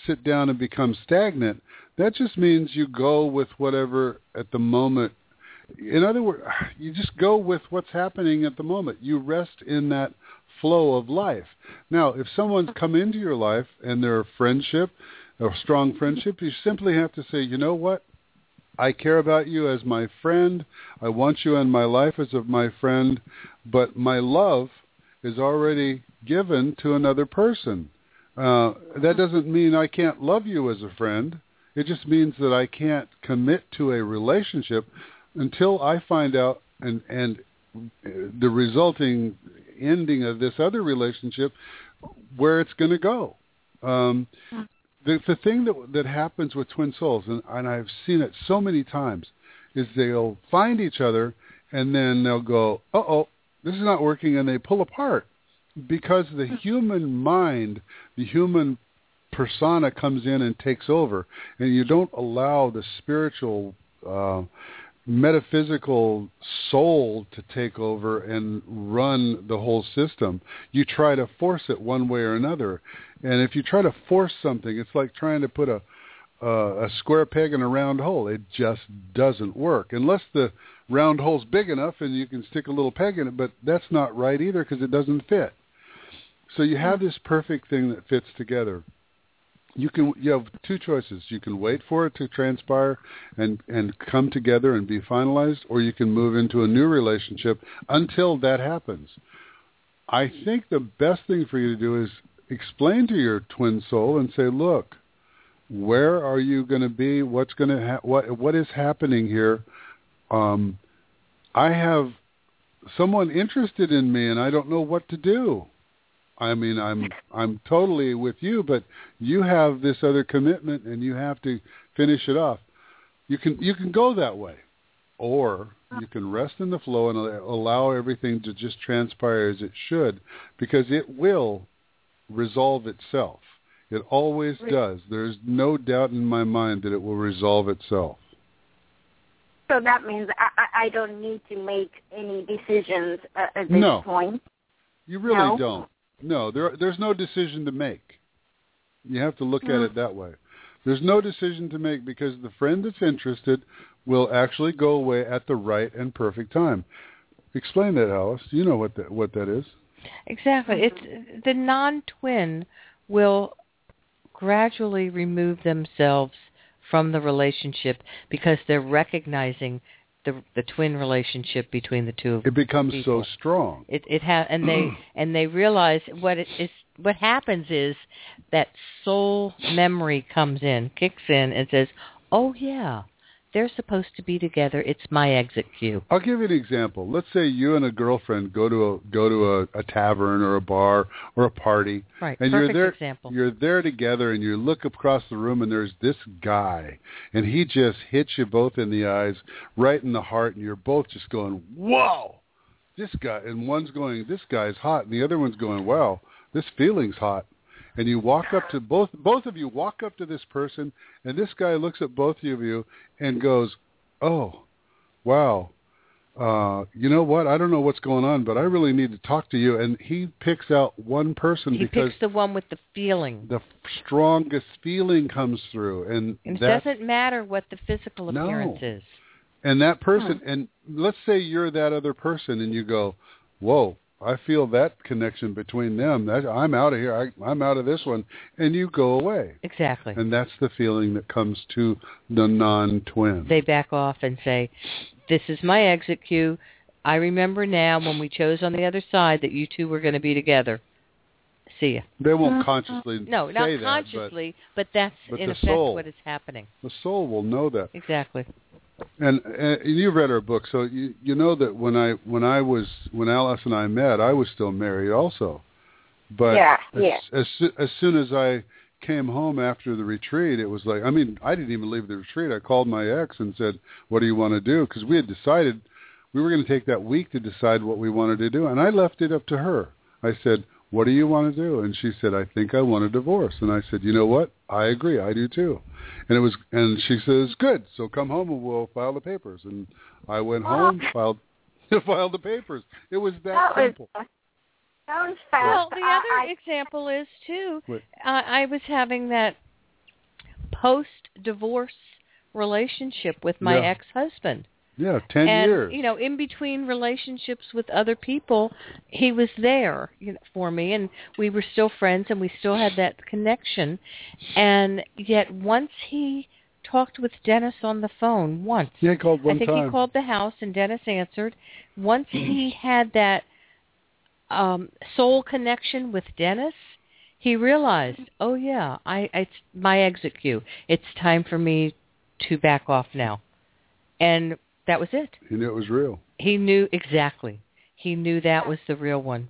sit down and become stagnant. That just means you go with whatever at the moment. In other words, you just go with what's happening at the moment. You rest in that flow of life. Now, if someone's come into your life and they're a friendship, a strong friendship, you simply have to say, you know what? I care about you as my friend. I want you in my life as of my friend, but my love is already given to another person. Uh, that doesn't mean I can't love you as a friend. It just means that I can't commit to a relationship until I find out and and the resulting ending of this other relationship where it's going to go. Um, the the thing that that happens with twin souls, and, and I've seen it so many times, is they'll find each other and then they'll go, "Uh oh, this is not working," and they pull apart because the human mind, the human persona comes in and takes over, and you don't allow the spiritual. Uh, metaphysical soul to take over and run the whole system. You try to force it one way or another. And if you try to force something, it's like trying to put a uh, a square peg in a round hole. It just doesn't work unless the round hole's big enough and you can stick a little peg in it. But that's not right either because it doesn't fit. So you have this perfect thing that fits together you can you have two choices. You can wait for it to transpire and and come together and be finalized, or you can move into a new relationship until that happens. I think the best thing for you to do is explain to your twin soul and say, "Look, where are you going to be? What's going to ha- what what is happening here? Um, I have someone interested in me, and I don't know what to do." I mean, I'm I'm totally with you, but you have this other commitment, and you have to finish it off. You can you can go that way, or you can rest in the flow and allow everything to just transpire as it should, because it will resolve itself. It always does. There's no doubt in my mind that it will resolve itself. So that means I, I don't need to make any decisions at this no. point. You really No? don't. No, there there's no decision to make. You have to look at Mm. it that way. There's no decision to make because the friend that's interested will actually go away at the right and perfect time. Explain that, Alice. You know what that what that is. Exactly. It's the non-twin will gradually remove themselves from the relationship because they're recognizing the the twin relationship between the two of them. It becomes people. so strong. It it ha- and they and they realize what it is what happens is that soul memory comes in, kicks in and says, "Oh yeah, they're supposed to be together. It's my exit cue." I'll give you an example. Let's say you and a girlfriend go to a go to a, a tavern or a bar or a party, Right. and Perfect you're there. example. You're there together, and you look across the room, and there's this guy, and he just hits you both in the eyes, right in the heart, and you're both just going, "Whoa!" This guy, and one's going, "This guy's hot," and the other one's going, "Wow, this feeling's hot." And you walk up to both both of you walk up to this person, and this guy looks at both of you and goes, "Oh, wow, uh, you know what? I don't know what's going on, but I really need to talk to you. And he picks out one person He because picks the one with the feeling. the strongest feeling comes through, and And it that doesn't matter what the physical No. appearance is. and that person, and let's say you're that other person, and you go, "Whoa." I feel that connection between them. That I'm out of here. I, I'm out of this one, and you go away. Exactly. And that's the feeling that comes to the non-twin. They back off and say, "This is my exit cue. I remember now when we chose on the other side that you two were going to be together. See ya." They won't consciously No, say not that, but consciously, but, that's but in effect soul- what is happening. the soul will know that. Exactly. And, and you've read our book, so you you know that when I when I was when Alice and I met, I was still married also. But Yeah, as, yeah. as as soon as I came home after the retreat, it was like I mean I didn't even leave the retreat. I called my ex and said, "What do you want to do?" Because we had decided we were going to take that week to decide what we wanted to do, and I left it up to her. I said, "What do you want to do?" And she said, "I think I want a divorce." And I said, "You know what? I agree. I do too." And it was, and she says, "Good. So come home and we'll file the papers." And I went home, filed, filed the papers. It was that That was simple. that was fast. Well, the I- other I- example is too. What? Uh, I was having that post-divorce relationship with my Yeah. ex-husband. Yeah, ten and years. you know, in between relationships with other people, he was there you know, for me, and we were still friends, and we still had that connection. And yet, once he talked with Dennis on the phone, once Yeah, he called one I think time. he called the house, and Dennis answered. Once he had that um, soul connection with Dennis, he realized, oh yeah, I it's my exit cue. It's time for me to back off now, and that was it. He knew it was real. He knew exactly. He knew that was the real one.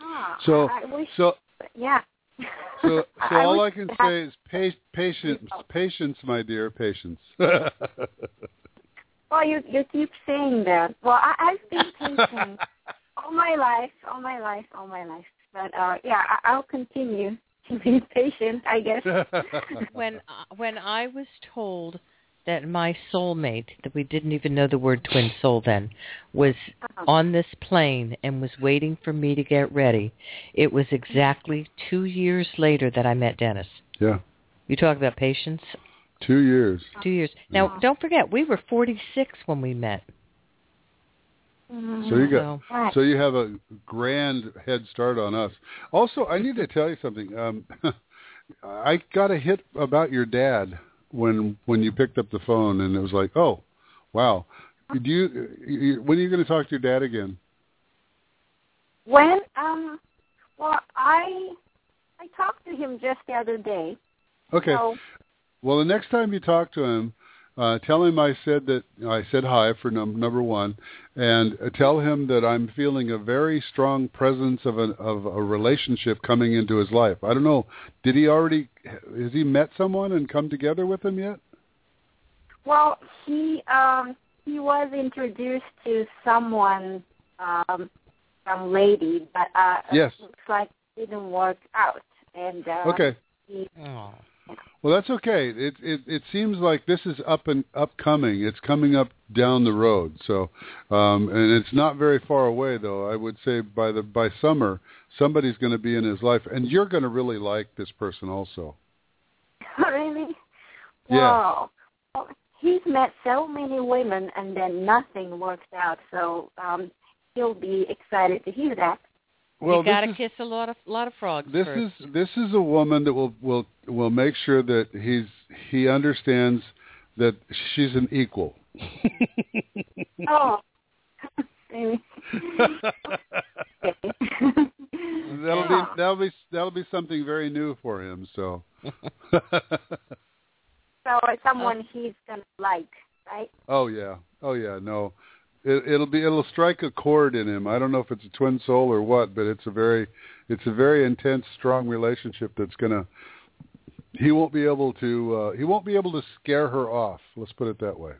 Ah, So, wish, so, yeah. so, so I all I can to have- say is pa- patience, patience, my dear, patience. Well, you you keep saying that. Well, I, I've been patient all my life, all my life, all my life. But uh yeah, I, I'll continue to be patient, I guess. when uh, when I was told that my soulmate, that we didn't even know the word twin soul then, was on this plane and was waiting for me to get ready, it was exactly two years later that I met Dennis. yeah, You talk about patience. two years. Two years. Now, don't forget, we were 46 when we met. So you got, So- so you have a grand head start on us. Also, I need to tell you something. Um, I got a hit about your dad when when you picked up the phone, and it was like, oh, wow. Do you, you when are you going to talk to your dad again? When um well I I talked to him just the other day. Okay. So Well, the next time you talk to him, uh, tell him I said that I said hi for num- number one, and uh, tell him that I'm feeling a very strong presence of a of a relationship coming into his life. I don't know. Did he already? Has he met someone and come together with him yet? well he um he was introduced to someone um some lady but uh Yes. it looks like it didn't work out and uh Okay. he Well, that's okay. It it it seems like this is up and upcoming. It's coming up down the road. So, um, and it's not very far away though. I would say by the by summer, somebody's going to be in his life, and you're going to really like this person also. really Yeah. wow well, he's met so many women and then nothing works out so um he'll be excited to hear that Well, you got to is- kiss a lot of lot of frogs This first. is this is a woman that will will will make sure that he's he understands that she's an equal. oh Maybe. that'll be that'll be that'll be something very new for him. So. so it's someone uh, he's gonna like right Oh yeah, oh yeah. No, it, it'll be it'll strike a chord in him. I don't know if it's a twin soul or what, but it's a very it's a very intense, strong relationship that's gonna. He won't be able to. Uh, he won't be able to scare her off. Let's put it that way.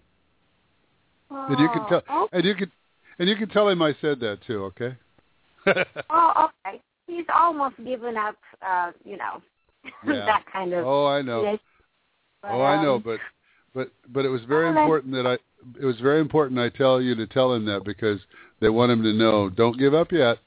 And you can tell. Oh, And you can. And you can tell him I said that too. Okay. oh okay he's almost given up uh you know Yeah. that kind of Oh, I know. But, oh, I know, um, but but but it was very Oh, important that I it was very important I tell you to tell him that because they want him to know don't give up yet.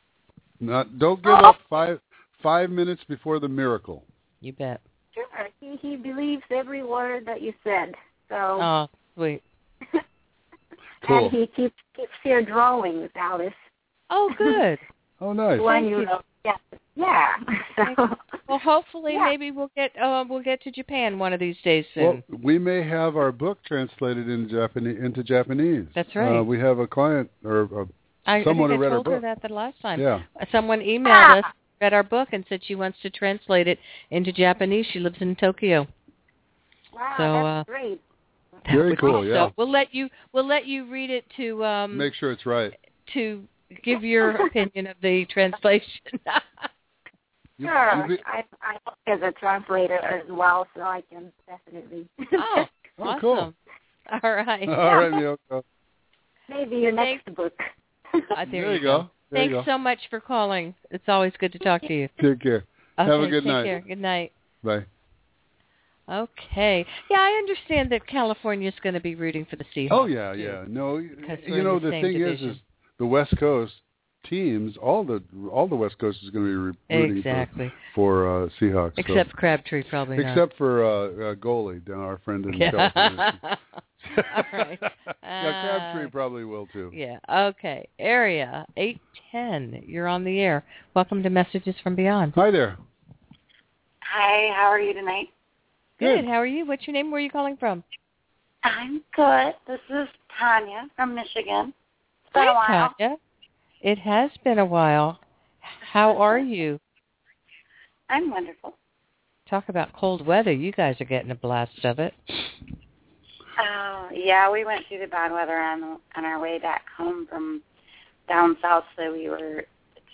Not don't give up five five minutes before the miracle. You bet. Sure. He he believes every word that you said. So Oh, sweet. Cool. and he keeps keeps your drawings, Alice. Oh, good. oh, nice. When Thank you you. know, yeah, yeah. So Well, hopefully, Yeah. maybe we'll get uh, we'll get to Japan one of these days Well, soon. we may have our book translated in Japanese into Japanese. That's right. Uh, we have a client or uh, I, someone I who think I read our told her book. that the last time. Yeah. Someone emailed us, read our book, and said she wants to translate it into Japanese. She lives in Tokyo. wow, So, that's uh, great. That Very would be- cool, yeah. So we'll let you we'll let you read it to um make sure it's right. to give your opinion of the translation. Sure. I I work as a translator as well, so I can definitely. oh, Oh, awesome. cool. All right. All right, Miyoko. Maybe your next book. Uh, there, There you go. There you Thanks go. so much for calling. It's always good to talk to you. Take care. Have a good take night. Care. Good night. Bye. Okay. Yeah, I understand that California is going to be rooting for the Seahawks. Oh yeah, too. yeah. No, Because you know the the, thing division. is, is the West Coast teams, all the all the West Coast is going to be re- rooting Exactly. for for uh, Seahawks. so- Except Crabtree, probably not. except for uh, uh, goalie, down our friend in Yeah. California. All right. yeah, Crabtree Uh, probably will too. Yeah. Okay. Area eight ten. You're on the air. Welcome to Messages from Beyond. Hi there. Hi, how are you tonight? Good. How are you? What's your name? Where are you calling from? I'm good. This is Tanya from Michigan. It's been a Hi, while. Tanya. It has been a while. How are you? I'm wonderful. Talk about cold weather. You guys are getting a blast of it. Oh, yeah, we went through the bad weather on on our way back home from down south, so we were.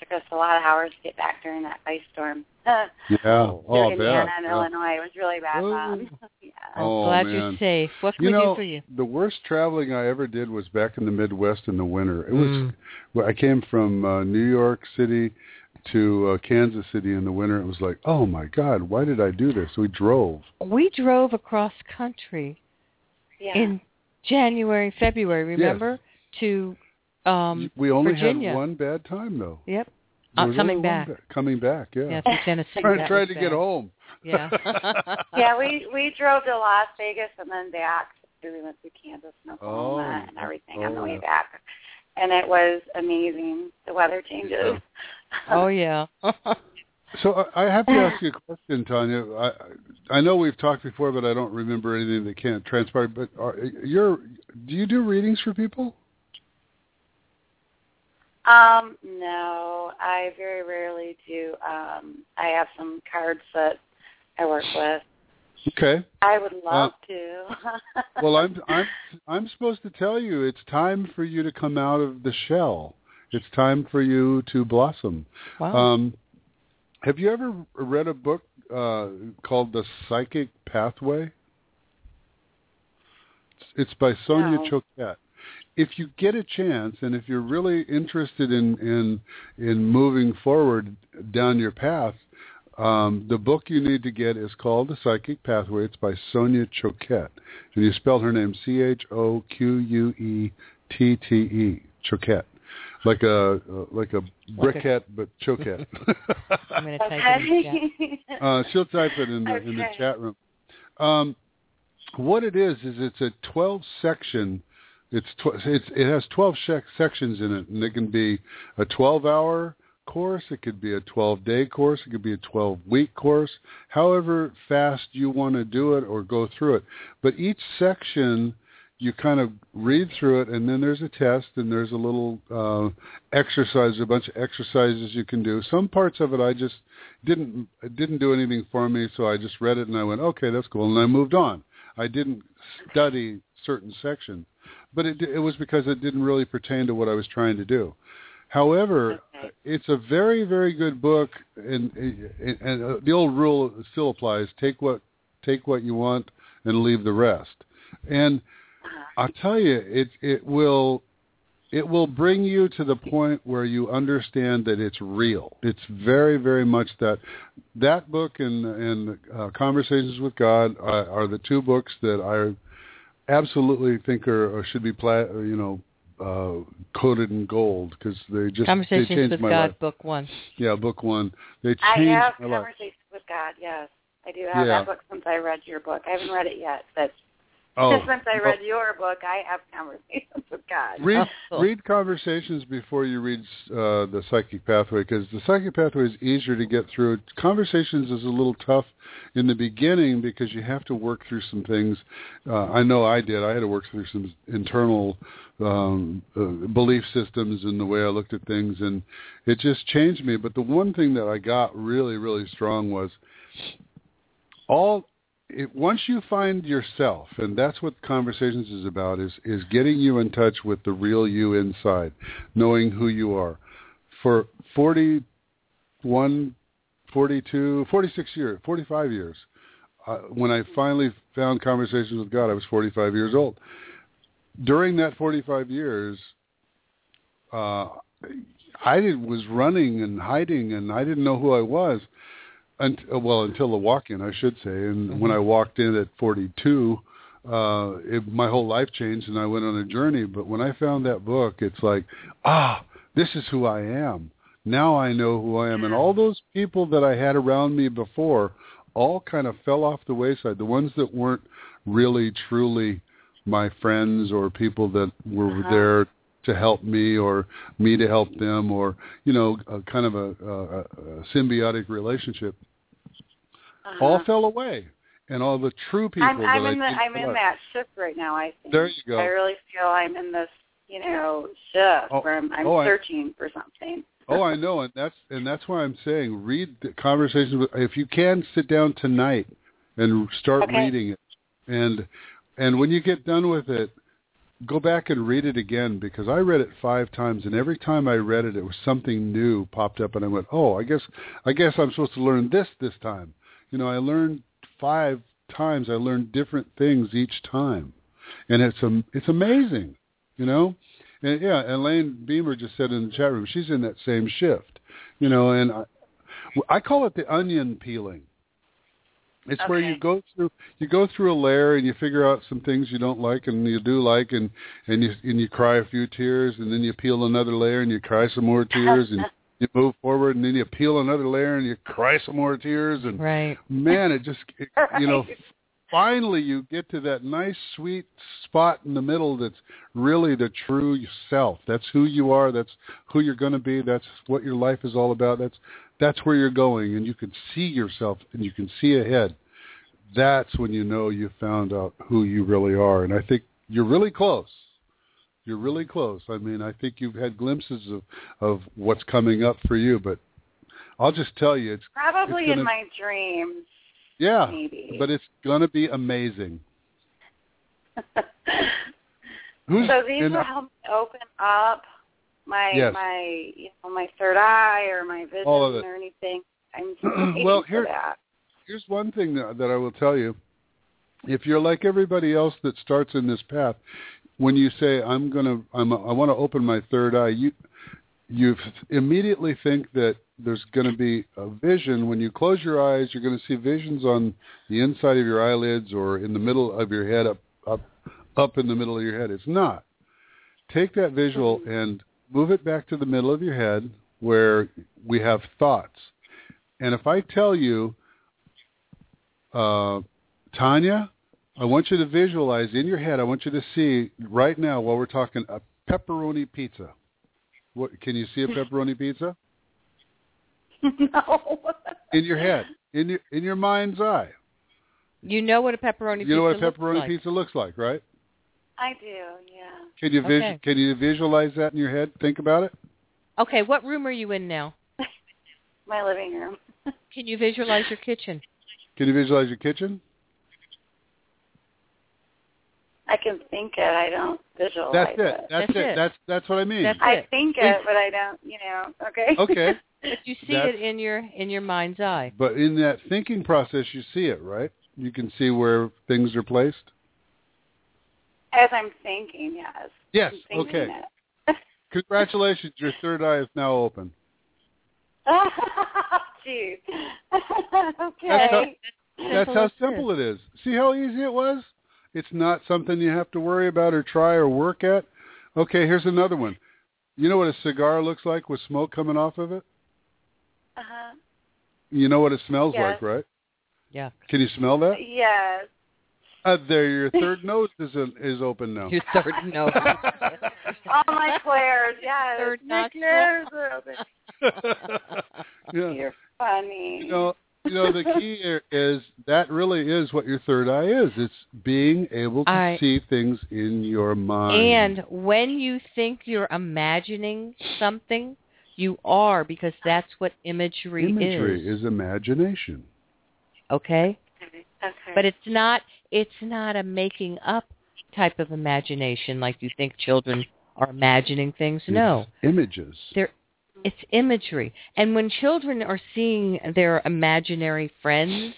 It took us a lot of hours to get back during that ice storm. Yeah. Oh, I Indiana bet. and Yeah. Illinois. It was really bad. Ooh. Bob. yeah. I'm Oh, glad man. you're safe. What can you we know, do for you? the worst traveling I ever did was back in the Midwest in the winter. It was Mm. I came from uh, New York City to uh, Kansas City in the winter. It was like, oh my God, why did I do this? We drove. We drove across country Yeah. in January, February, remember? To um we only Virginia. had one bad time though. Yep. There Uh, coming only one back. ba- coming back, yeah. Yeah, through Tennessee. Trying, that trying to bad. get home. Yeah. yeah, we we drove to Las Vegas and then back. We went through Kansas and Oklahoma Oh. and everything on the Oh, way yeah. back, and it was amazing. The weather changes. oh yeah. So I I have to ask you a question, Tanya. I I know we've talked before, but I don't remember anything that can't transpire. But are, you're do you do readings for people? Um, no, I very rarely do. Um, I have some cards that I work with. Okay. I would love Uh, to. Well, I'm I'm I'm supposed to tell you it's time for you to come out of the shell. It's time for you to blossom. Wow. Um, have you ever read a book uh, called The Psychic Pathway? It's by Sonia No. Choquette. If you get a chance, and if you're really interested in in in moving forward down your path, um, the book you need to get is called The Psychic Pathway. It's by Sonia Choquette, and you spell her name C H O Q U E T T E Choquette, like a uh, like a briquette but Choquette. I'm going to type it in the chat. Uh, she'll type it in the in the chat room. Um, what it is is it's a 12 section. It's tw- it's it has 12 sec- sections in it, and it can be a 12 hour course. It could be a 12 day course. It could be a 12 week course. However fast you want to do it or go through it. But each section you kind of read through it, and then there's a test, and there's a little uh, exercise, a bunch of exercises you can do. Some parts of it I just didn't didn't do anything for me, so I just read it and I went, okay, that's cool, and I moved on. I didn't study certain sections, but it it was because it didn't really pertain to what I was trying to do. However, Okay. it's a very very good book, and and, and uh, the old rule still applies: take what take what you want and leave the rest. And I'll tell you, it it will it will bring you to the point where you understand that it's real. It's very very much that that book and and uh, Conversations with God are, are the two books that I absolutely think are or should be pla- you know uh coated in gold because they just they Conversations changed with my God, life. book one. Yeah, book one. They I changed have my life. conversations with God. Yes, I do have Yeah. that book since I read your book. I haven't read it yet, but Oh, since I read your book, I have conversations with God. read Oh, read conversations before you read uh, the psychic pathway because the psychic pathway is easier to get through. Conversations is a little tough in the beginning because you have to work through some things. Uh, I know I did. I had to work through some internal um, uh, belief systems and the way I looked at things, and it just changed me. But the one thing that I got really, really strong was all it, once you find yourself, and that's what conversations is about, is is getting you in touch with the real you inside, knowing who you are. For 41, 42, 46 years, 45 years, uh, when I finally found conversations with God, I was 45 years old. During that 45 years, uh, I did, was running and hiding, and I didn't know who I was. Uh, well, until the walk-in, I should say. And when I walked in at 42, uh, it, my whole life changed, and I went on a journey. But when I found that book, it's like, ah, this is who I am. Now I know who I am, and all those people that I had around me before all kind of fell off the wayside. The ones that weren't really, truly my friends or people that were Uh-huh. there to help me or me to help them or you know a kind of a, a, a symbiotic relationship all fell away and all the true people Uh-huh. I'm, that I'm I in the I'm in that shift right now. I think. There you go. I really feel I'm in this you know, shift Oh, where I'm, I'm oh, I- searching for something. Oh, I know, and that's and that's why I'm saying read the conversations. With, if you can, sit down tonight and start Okay. reading it, and and when you get done with it, go back and read it again because I read it five times, and every time I read it, it was something new popped up, and I went, oh, I guess I guess I'm supposed to learn this this time. You know, I learned five times. I learned different things each time, and it's um, it's amazing. You know. And yeah, Elaine Beamer just said in the chat room, she's in that same shift, you know, and I, I call it the onion peeling. It's where you go through you go through a layer and you figure out some things you don't like and you do like and and you and you cry a few tears and then you peel another layer and you cry some more tears and you move forward and then you peel another layer and you cry some more tears and right. man it just it, you know finally you get to that nice sweet spot in the middle that's really the true self. That's who you are. That's who you're going to be. That's what your life is all about. That's that's where you're going and you can see yourself and you can see ahead that's when you know you found out who you really are and i think you're really close you're really close i mean i think you've had glimpses of of what's coming up for you but i'll just tell you it's Probably it's gonna- in my dreams. yeah, maybe. but it's gonna be amazing. So these will help me open up my Yes. my you know my third eye or my vision All of it. or anything. I'm well, for here, that. here's one thing that, that I will tell you. If you're like everybody else that starts in this path, when you say I'm gonna, I'm, I want to open my third eye, you you immediately think that there's going to be a vision. When you close your eyes, you're going to see visions on the inside of your eyelids or in the middle of your head, up up up in the middle of your head. It's not. Take that visual mm-hmm. and move it back to the middle of your head where we have thoughts. And if I tell you, uh, Tanya, I want you to visualize in your head. I want you to see right now while we're talking a pepperoni pizza. What can you see a pepperoni pizza no. in your head, in your in your mind's eye? You know what a pepperoni pizza You know what a looks pepperoni like. pizza looks like, right? I do, yeah. Can you vis- Okay. can you visualize that in your head? Think about it. Okay, what room are you in now? My living room. Can you visualize your kitchen? Can you visualize your kitchen? I can think it. I don't visualize it. That's it. it. That's, That's it. it. That's that's what I mean. That's I it. think it, but I don't. You know. Okay. Okay. But you see That's- it in your in your mind's eye. But in that thinking process, you see it, right? You can see where things are placed. As I'm thinking, yes. Yes. Thinking Okay. Congratulations, your third eye is now open. Jeez. That's how, okay. that's how simple it is. See how easy it was? It's not something you have to worry about or try or work at. Okay, here's another one. You know what a cigar looks like with smoke coming off of it? Uh-huh. You know what it smells Yes. like, right? Yeah. Can you smell that? Yes. Uh, there, your third nose is is open now. Your third nose. All my clairs, yes. Third my nostril. are open. yeah. You're funny. You know, you know the key here is that really is what your third eye is. It's being able to I- see things in your mind. And when you think you're imagining something, you are because that's what imagery, imagery is. Imagery is imagination. Okay? Okay. But it's not it's not a making up type of imagination like you think children are imagining things. No. Images. They're it's imagery. And when children are seeing their imaginary friends,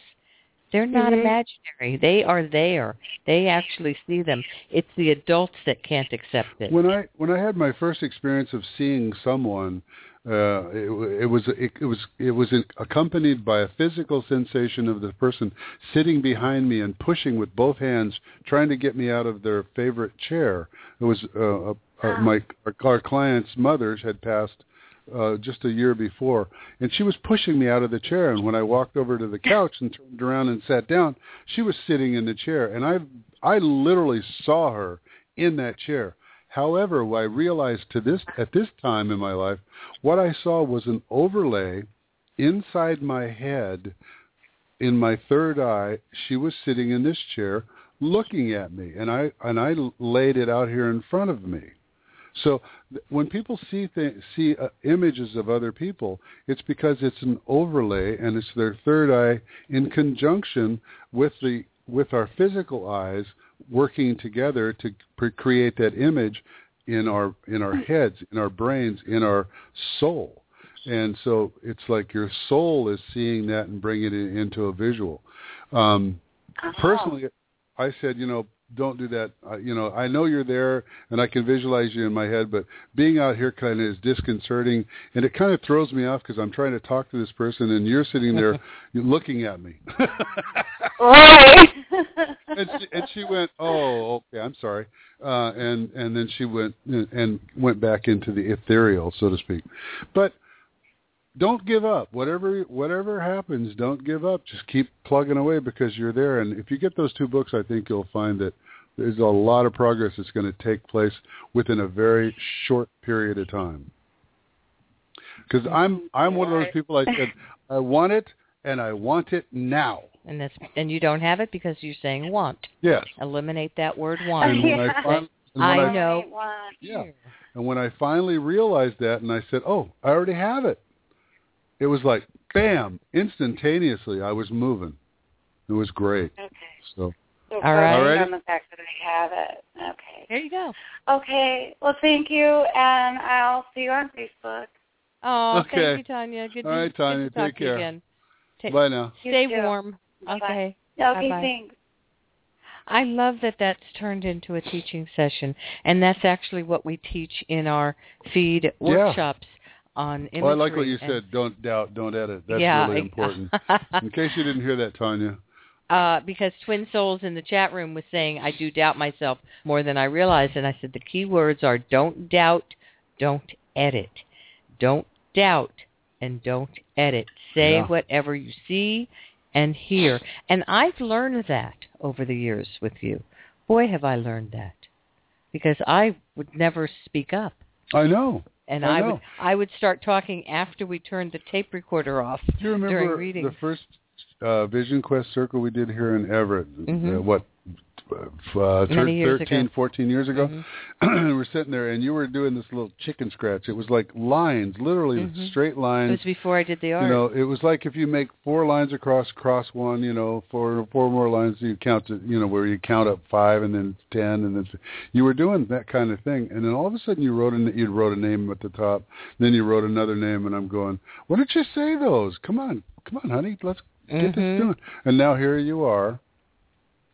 they're not Mhm. imaginary. They are there. They actually see them. It's the adults that can't accept it. When I when I had my first experience of seeing someone, uh, it, it was it, it was it was accompanied by a physical sensation of the person sitting behind me and pushing with both hands, trying to get me out of their favorite chair. It was uh, my our, our client's mother had passed uh, just a year before, and she was pushing me out of the chair. And when I walked over to the couch and turned around and sat down, she was sitting in the chair, and I I literally saw her in that chair. However, I realized to this at this time in my life, what I saw was an overlay inside my head, in my third eye. She was sitting in this chair, looking at me, and I and I laid it out here in front of me. So when people see th- see uh, images of other people, it's because it's an overlay and it's their third eye in conjunction with the with our physical eyes working together to pre- create that image in our in our heads, in our brains, in our soul. And so it's like your soul is seeing that and bringing it into a visual. Um, Personally, I said, you know, don't do that. Uh, you know, I know you're there and I can visualize you in my head, but being out here kind of is disconcerting and it kind of throws me off because I'm trying to talk to this person and you're sitting there you're looking at me. Right. and, she, and she went, "Oh, okay, I'm sorry," uh, and and then she went and went back into the ethereal, so to speak. But don't give up. Whatever whatever happens, don't give up. Just keep plugging away because you're there. And if you get those two books, I think you'll find that there's a lot of progress that's going to take place within a very short period of time. Because I'm I'm one of those people. I said I want it and I want it now. And that's and you don't have it because you're saying want. Yes. Eliminate that word want. And when I fin- and when I I- know. Yeah. And when I finally realized that, and I said, "Oh, I already have it," it was like, bam, instantaneously, I was moving. It was great. Okay. So, So All right. focus Alrighty. on the fact that I have it. Okay. There you go. Okay. Well, thank you, and I'll see you on Facebook. Oh, Okay. thank you, Tanya. Good All to, right, Tanya, good to talk take to you care. again. Ta- bye now. You Stay too. warm. Bye-bye. Okay. Okay. Bye-bye. Thanks. I love that that's turned into a teaching session, and that's actually what we teach in our feed workshops on imagery. Well, I like what you said. Don't doubt, don't edit. That's Yeah, really important. In case you didn't hear that, Tanya. uh, because Twin Souls in the chat room was saying, I do doubt myself more than I realize. And I said, the key words are don't doubt, don't edit. Don't doubt and don't edit. Say Yeah. whatever you see and hear. And I've learned that over the years with you. Boy, have I learned that. Because I would never speak up. I know. And I I, would I would start talking after we turned the tape recorder off Do you during remember the first uh, Vision Quest circle we did here in Everett? Mhm. Uh, what? Uh, thir- years 13, ago. 14 years ago. Mhm. we were sitting there, and you were doing this little chicken scratch. It was like lines, literally Mhm. straight lines. It was before I did the art. You know, it was like if you make four lines across, cross one. You know, four four more lines. You count to, you know, where you count up five and then ten, and then you were doing that kind of thing. And then all of a sudden, you wrote a you wrote a name at the top. Then you wrote another name, and I'm going, why don't you say those? Come on, come on, honey, let's get Mhm. this done. And now here you are.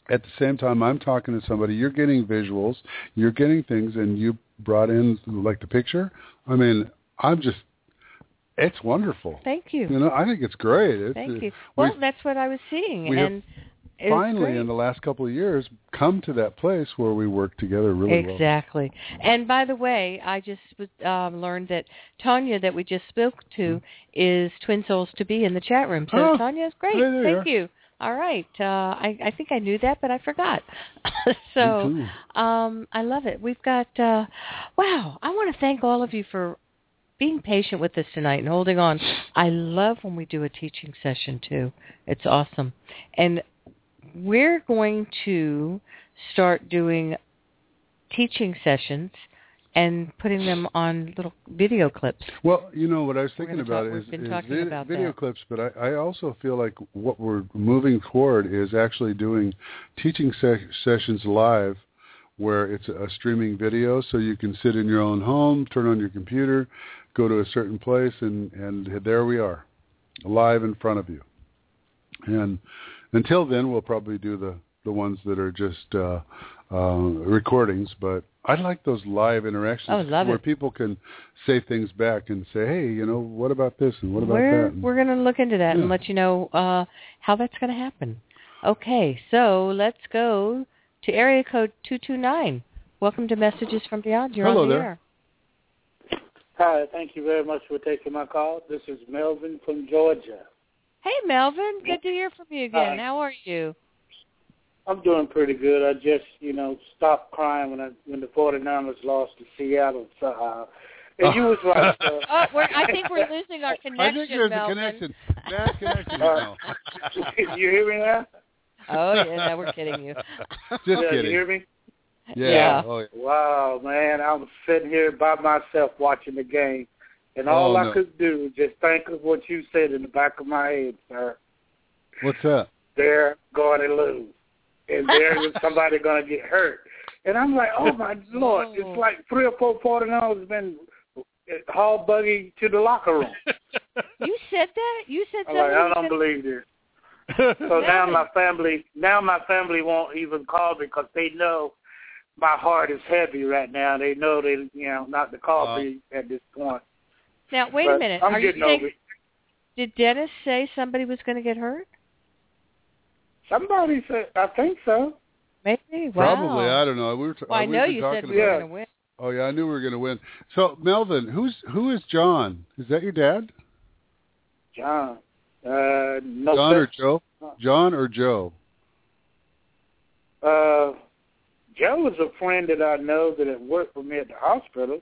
At the same time, I'm talking to somebody. You're getting visuals. You're getting things, and you brought in like the picture. I mean, I'm just. It's wonderful. Thank you. You know, I think it's great. It's, Thank uh, you. Well, we that's what I was seeing, we and finally, in the last couple of years, come to that place where we work together really well. exactly. And by the way, I just um, learned that Tanya, that we just spoke to, is Twin Souls to be in the chat room. So Oh, Tanya, great. hey there. Thank you. All right. Uh, I, I think I knew that, but I forgot. so um, I love it. We've got. Uh, wow. I want to thank all of you for being patient with us tonight and holding on. I love when we do a teaching session too. It's awesome. And we're going to start doing teaching sessions and putting them on little video clips. Well, you know what I was thinking about talk- is, we've been is talking vid- about video that. clips, but I, I also feel like what we're moving toward is actually doing teaching se- sessions live, where it's a streaming video, so you can sit in your own home, turn on your computer, go to a certain place, and and there we are, live in front of you. And until then, we'll probably do the the ones that are just uh, uh, recordings, but I'd like those live interactions Oh, love where it. people can say things back and say, "Hey, you know, what about this and what about we're that?" we're going to look into that Yeah. and let you know uh, how that's going to happen. Okay, so let's go to area code two two nine. Welcome to Messages from Beyond. You're Hello on the there. air. Hi, thank you very much for taking my call. This is Melvin from Georgia. Hey, Melvin. Good to hear from you again. Hi. How are you? I'm doing pretty good. I just, you know, stopped crying when I when the 49ers lost to Seattle somehow. And you was right. Uh, Oh, we're, I think we're losing our connection, I think there's Melvin. a connection. Bad connection Uh, you hear me now? Oh, yeah, no, we're kidding you. Just yeah, kidding. You hear me? Yeah. Yeah. Oh, yeah. Wow, man, I'm sitting here by myself watching the game, and all Oh, I no. could do was just think of what you said in the back of my head, sir. What's that? They're going to lose, and there's somebody going to get hurt. And I'm like, oh my lord, it's like three or four 49ers have been haul buggy to the locker room. You said that? You said I'm something? like, I don't believe this. So now my family, now my family won't even call me because they know my heart is heavy right now. They know they, you know, not to call Wow. me at this point. Now, wait a minute. I'm Are you getting saying, over it. did Dennis say somebody was going to get hurt? Somebody said, I think so. Maybe. Wow. Probably. I don't know. We were t- Well, I we've know you talking said we about were going to win. Oh yeah, I knew we were going to win. So Melvin, who's who is John? Is that your dad? John. Uh, no. John or. Joe? John or Joe? Uh, Joe is a friend that I know that had worked for me at the hospital.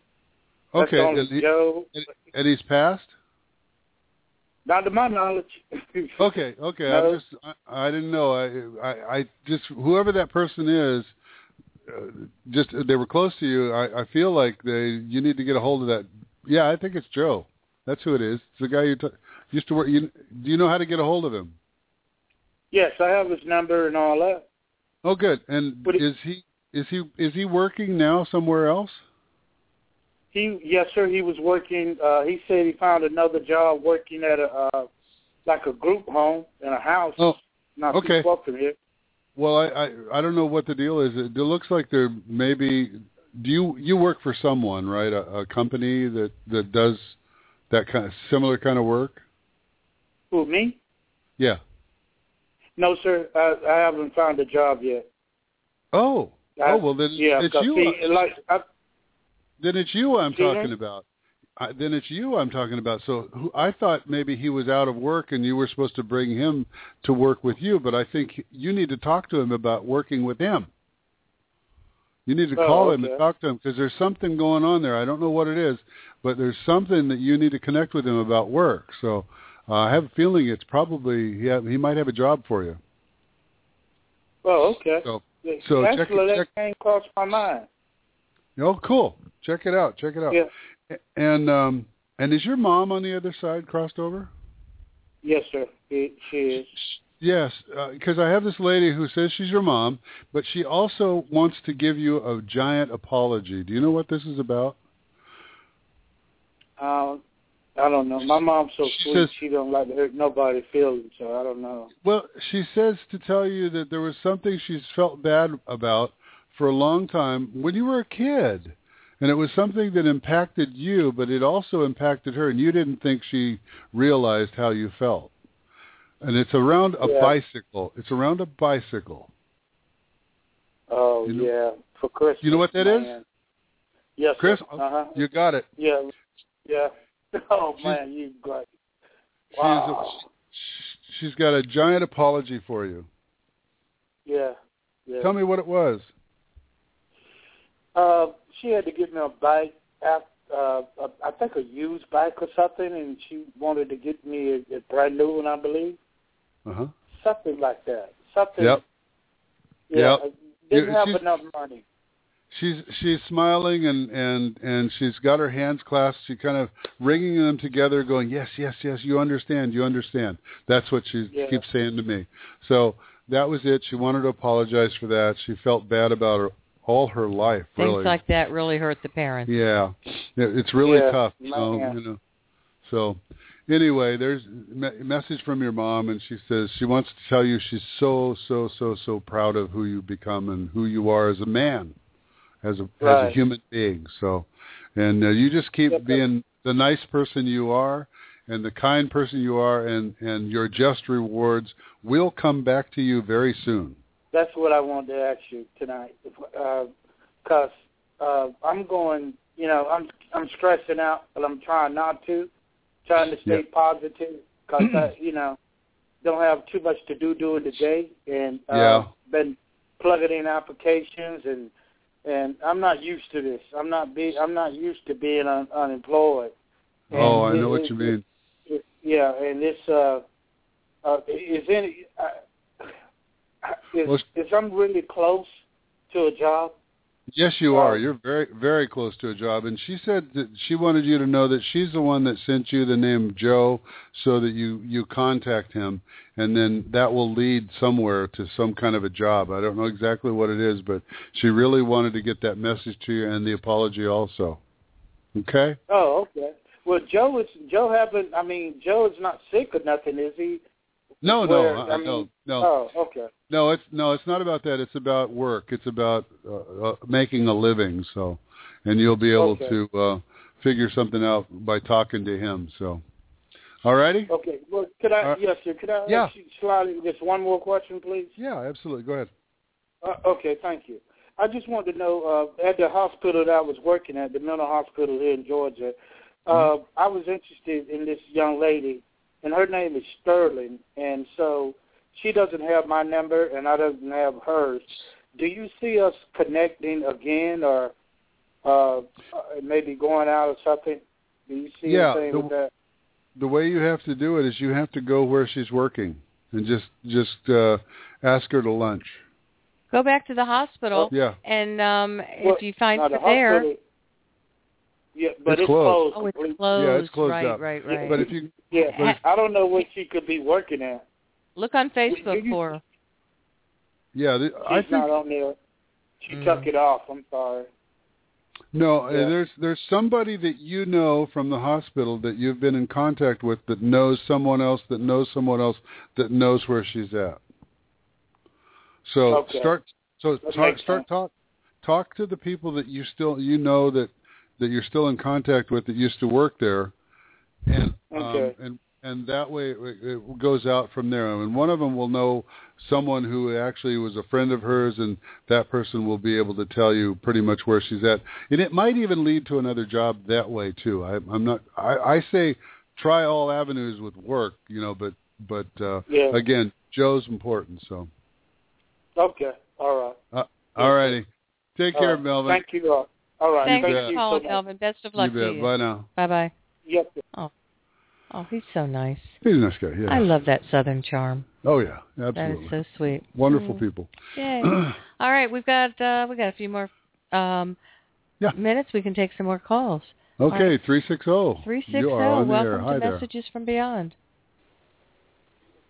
That's Okay, and, he- Joe. and he's passed. Not to my knowledge. Okay, okay. No. I'm just I, I didn't know. I, I I just whoever that person is, uh, just they were close to you. I I feel like they you need to get a hold of that. Yeah, I think it's Joe. That's who it is. It's the guy you t- used to work. You do you know how to get a hold of him? Yes, I have his number and all that. Oh, good. And But he- is he is he is he working now somewhere else? He yes, sir. He was working. uh He said he found another job working at a uh like a group home in a house. Oh, not okay. too far from here. Well, I, I I don't know what the deal is. It, it looks like there maybe. Do you you work for someone right? A, a company that that does that kind of similar kind of work? Who me? Yeah. No, sir. I, I haven't found a job yet. Oh. I- oh well then yeah, it's you. see, like I, then it's you I'm me? talking about. I, then it's you I'm talking about. So who, I thought maybe he was out of work and you were supposed to bring him to work with you, but I think you need to talk to him about working with him. You need to Oh, call him and talk to him because there's something going on there. I don't know what it is, but there's something that you need to connect with him about work. So uh, I have a feeling it's probably he he might have a job for you. oh, okay. So so check Actually, it- that came across my mind. Oh, cool. Check it out. Check it out. Yeah. And um and is your mom on the other side crossed over? Yes, sir. She, she is. Yes, because I have this lady who says she's your mom, but she also wants to give you a giant apology. Do you know what this is about? Uh, I don't know. My mom's so She sweet. says- she don't like to hurt nobody's feelings, so I don't know. Well, she says to tell you that there was something she's felt bad about for a long time when you were a kid. And it was something that impacted you, but it also impacted her, and you didn't think she realized how you felt. And it's around a Yeah. bicycle. It's around a bicycle. Oh You know- yeah, for Christmas. You know what that is? man. Yes, Chris, Uh huh. you got it. Yeah, yeah. Oh She's- man, you got. She's, Wow. she's got a giant apology for you. Yeah, yeah. Tell me what it was. Uh, she had to get me a bike, after, uh, I think a used bike or something, and she wanted to get me a, a brand new one, I believe, Uh huh. something like that. Something. Yep. Yeah. Yep. Didn't have enough money. She's she's smiling and and and she's got her hands clasped. She kind of wringing them together, going, "Yes, yes, yes. You understand. You understand." That's what she Yeah. keeps saying to me. So that was it. She wanted to apologize for that. She felt bad about her all her life. Things really. like that really hurt the parents. Yeah, Yeah, it's really Yeah, tough. You know, man. you know. So, anyway, there's a message from your mom, and she says she wants to tell you she's so so so so proud of who you've become and who you are as a man, as a as a human being. So, and uh, you just keep Yep, yep. being the nice person you are and the kind person you are, and and your just rewards will come back to you very soon. That's what I wanted to ask you tonight, because uh, I'm going. You know, I'm I'm stressing out, but I'm trying not to, trying to stay Yeah. positive, because I, you know, don't have too much to do during the day, and uh, Yeah. been plugging in applications, and and I'm not used to this. I'm not be I'm not used to being un, unemployed. oh, I know it- what you mean. it- yeah, and this uh, uh, is any uh, is, Well, is I'm really close to a job. Yes, you are. Um, You're very, very close to a job. And she said that she wanted you to know that she's the one that sent you the name Joe, so that you you contact him, and then that will lead somewhere to some kind of a job. I don't know exactly what it is, but she really wanted to get that message to you and the apology also. Okay. Oh, okay. Well, Joe is Joe haven't. I mean, Joe is not sick or nothing, is he? No, Where- no, I I, mean- no, no. Oh, okay. No, it's no, it's not about that. It's about work. It's about uh, uh, making a living. So, and you'll be able Okay. to uh, figure something out by talking to him. So, all righty. Okay. Well, could I? Uh, yes, sir. Could I yeah. ask you just one more question, please? Yeah, absolutely. Go ahead. Uh, okay, thank you. I just wanted to know uh, at the hospital that I was working at, the mental hospital here in Georgia, uh, Mm-hmm. I was interested in this young lady, and her name is Sterling, and so she doesn't have my number, and I doesn't have hers. Do you see us connecting again, or uh, uh, maybe going out or something? Do you see Yeah, anything the- with that? The way you have to do it is you have to go where she's working and just just uh, ask her to lunch. Go back to the hospital. Yeah. And um Well, if you find her the there, hospital- Yeah, but It's it's, closed. oh, it's closed. Yeah, it's closed right, up. right, Yeah, right. But if you Yeah, but if- I don't know what she could be working at. Look on Facebook you- for her. yeah, the, She's I think not on there. She Mm. took it off. I'm sorry. No, uh, Yeah. there's there's somebody that you know from the hospital that you've been in contact with that knows someone else that knows someone else that knows where she's at. So Okay. start so That talk, start talk talk to the people that you still you know that that you're still in contact with that used to work there, and Okay. um, and and that way it, it goes out from there. And one of them will know someone who actually was a friend of hers, and that person will be able to tell you pretty much where she's at. And it might even lead to another job that way too. I, I'm not. I, I say try all avenues with work, you know, but but uh, Yeah. again, Joe's important. So Okay. All right. uh, all righty, take All care, right. Melvin. Thank you. Uh, all right. Thanks You for bet. calling, so much. Best of You luck to you. Bye now. Bye bye. Yes. Oh, oh, he's so nice. He's a nice guy. Yeah. I love that Southern charm. Oh yeah, That absolutely. is so sweet. Wonderful Mm. people. Yay. All right, we've got uh we got a few more um Yeah. minutes. We can take some more calls. Okay, three six zero. Three six You are on zero. the air. Welcome Hi to there. Messages from Beyond.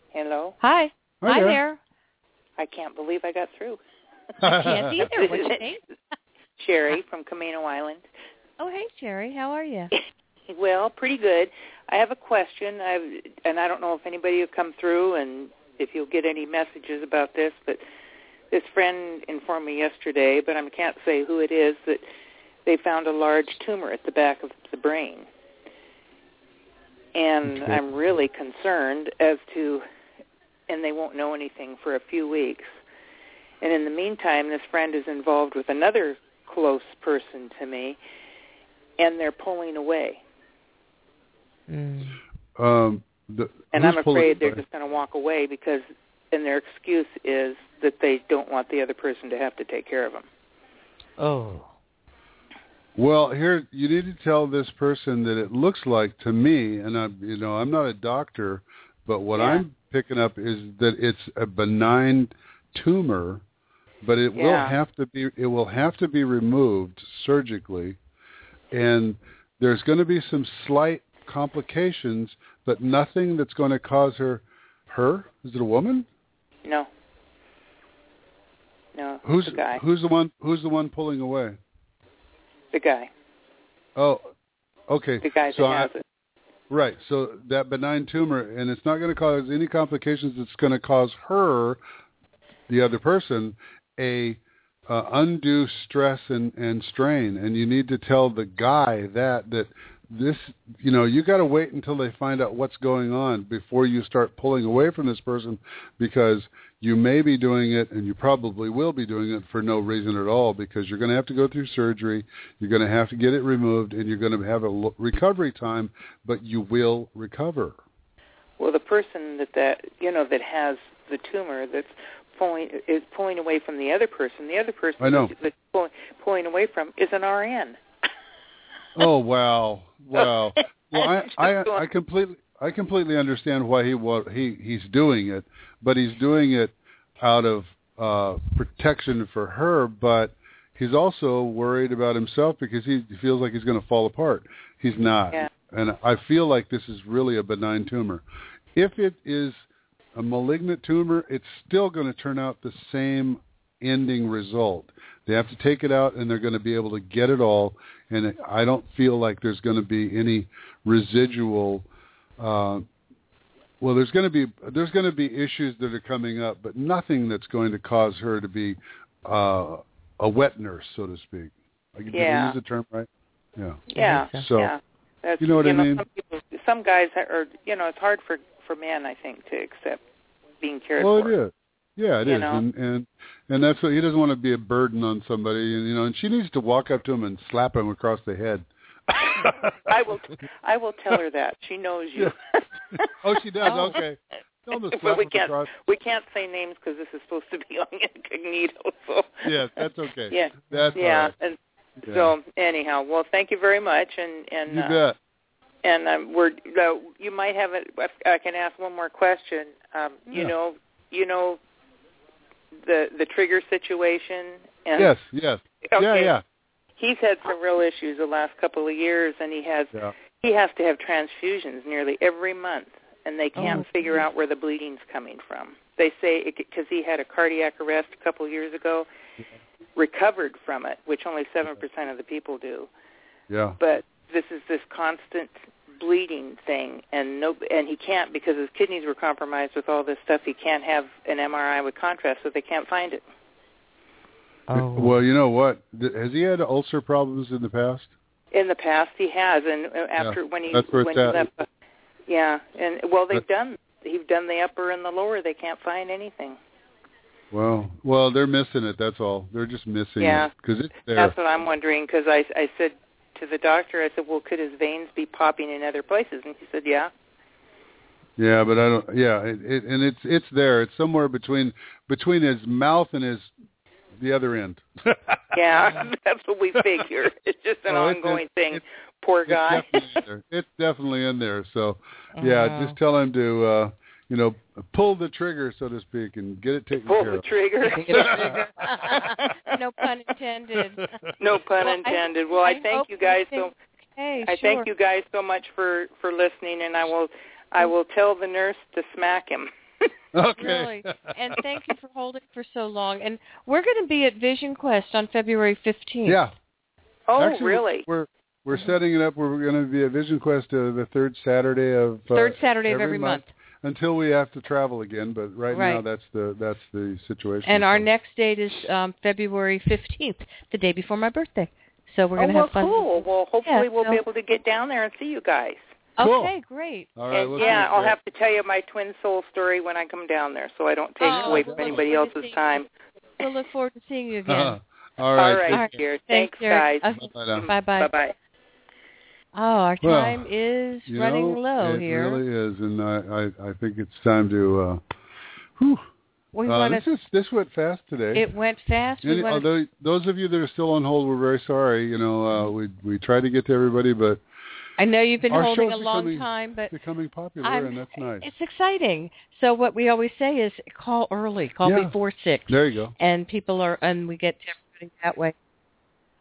Hello. Hi. Hi there. there. I can't believe I got through. I Can't either. What's your name? Sherry from Camino Island. Oh, hey, Sherry. How are you? Well, pretty good. I have a question, I've, and I don't know if anybody will come through and if you'll get any messages about this, but this friend informed me yesterday, but I can't say who it is, that they found a large tumor at the back of the brain. And Okay. I'm really concerned as to, and they won't know anything for a few weeks. And in the meantime, this friend is involved with another close person to me, and they're pulling away. Mm. Um, the, And I'm pulling afraid they're away? just going to walk away because, and their excuse is that they don't want the other person to have to take care of them. Oh. Well, here you need to tell this person that it looks like to me, and I'm, you know, I'm not a doctor, but what Yeah. I'm picking up is that it's a benign tumor, but it will have to be it will have to be removed surgically, and there's going to be some slight complications, but nothing that's going to cause her. Her is it a woman? No. No, Who's the guy. who's the one who's the one pulling away? The guy. Oh, okay. The guy so that I, has it. Right. So that benign tumor, and it's not going to cause any complications. It's going to cause her, the other person, a uh, undue stress and, and strain. And you need to tell the guy that that this, you know, you got to wait until they find out what's going on before you start pulling away from this person, because you may be doing it, and you probably will be doing it for no reason at all, because you're going to have to go through surgery, you're going to have to get it removed, and you're going to have a recovery time, but you will recover. Well, the person that that you know that has the tumor that's pulling is pulling away from the other person. The other person I know. that's pulling pulling away from is an RN. Oh wow, wow. Well, I I, I completely I completely understand why he wa he he's doing it, but he's doing it out of uh protection for her. But he's also worried about himself because he feels like he's going to fall apart. He's not. Yeah. And I feel like this is really a benign tumor. If it is a malignant tumor, it's still going to turn out the same ending result. They have to take it out and they're going to be able to get it all. And I don't feel like there's going to be any residual. Uh, well, there's going to be there's going to be issues that are coming up, but nothing that's going to cause her to be uh, a wet nurse, so to speak. Did Yeah. I use the term right? Yeah. Yeah. So yeah. That's, you know what I know, mean? Some, people, some guys are, you know, it's hard for for men, I think, to accept being cared well, for. it is. Yeah, it You is, know? and and and that's what he doesn't want to be a burden on somebody, and you know, and she needs to walk up to him and slap him across the head. I will. I will tell her that she knows you. oh, she does. Oh. Okay. Tell him to slap but we can't. across. We can't say names because this is supposed to be on incognito. So. Yes, that's okay. Yeah. That's yeah. right. And Yeah. so anyhow, well, thank you very much, and and You uh, bet. And um, we're uh, you might have it. I can ask one more question. Um, You Yeah. know, you know the the trigger situation. And Yes, yes. Okay. Yeah, yeah. He's had some real issues the last couple of years, and he has Yeah. he has to have transfusions nearly every month, and they can't Oh, figure out where the bleeding's coming from. They say because he had a cardiac arrest a couple of years ago, recovered from it, which only seven percent of the people do. Yeah. But this is this constant bleeding thing, and no, and he can't because his kidneys were compromised with all this stuff. He can't have an MRI with contrast, so they can't find it. Oh. Well, you know what? Has he had ulcer problems in the past? In the past, he has, and uh, after Yeah, when he that's where when it's he at. left, the- yeah, and well, they've That's- done he's done the upper and the lower. They can't find anything. Well, well, they're missing it. That's all. They're just missing Yeah. it because it's there. That's what I'm wondering because I I said to the doctor, I said, well, could his veins be popping in other places? And he said, yeah. Yeah, but I don't. Yeah, it, it, and it's it's there. It's somewhere between between his mouth and his the other end. Yeah, that's what we figure. It's just an Oh, it's- ongoing it's- thing. it's- Poor It's guy. definitely there. It's definitely in there. So, yeah, Uh-huh. just tell him to, uh, you know, pull the trigger, so to speak, and get it taken Pull care the of. trigger. Get a trigger. no pun intended. no pun Well, I- intended. well, I, I thank you guys so. think- Hey, I sure. thank you guys so much for for listening, and I will I will tell the nurse to smack him. Okay. Really. And thank you for holding for so long. And we're going to be at Vision Quest on February 15th. Yeah. Oh, Actually, really? We're we're setting it up. We're going to be at Vision Quest uh, the third Saturday of uh, Third Saturday of every month. Until we have to travel again. But right, now, that's the that's the situation. And our next date is um, February 15th, the day before my birthday. So we're oh, going to well, have fun. cool. Well, hopefully Yeah, we'll so- be able to get down there and see you guys. Cool. Okay, great. All right. and yeah, I'll there. have to tell you my twin soul story when I come down there, so I don't take Oh, away we'll from look anybody else's seeing time. We'll look forward to seeing you again. All right. All right, take All right. dear. Thanks, Thanks, Derek. guys. Okay. Bye now. Bye-bye. Bye bye. Oh, our Well, time is running know, low it here. It really is, and I, I I think it's time to. uh whew, we uh, this is this went fast today. It went fast. We Any, wanna- although those of you that are still on hold, we're very sorry. You know, uh, we we tried to get to everybody, but I know you've been our holding a long becoming- time, but It's becoming popular, I'm- and that's nice. it's exciting. So what we always say is call early, call Yeah. before six, There you go. and people are, and we get to everybody that way.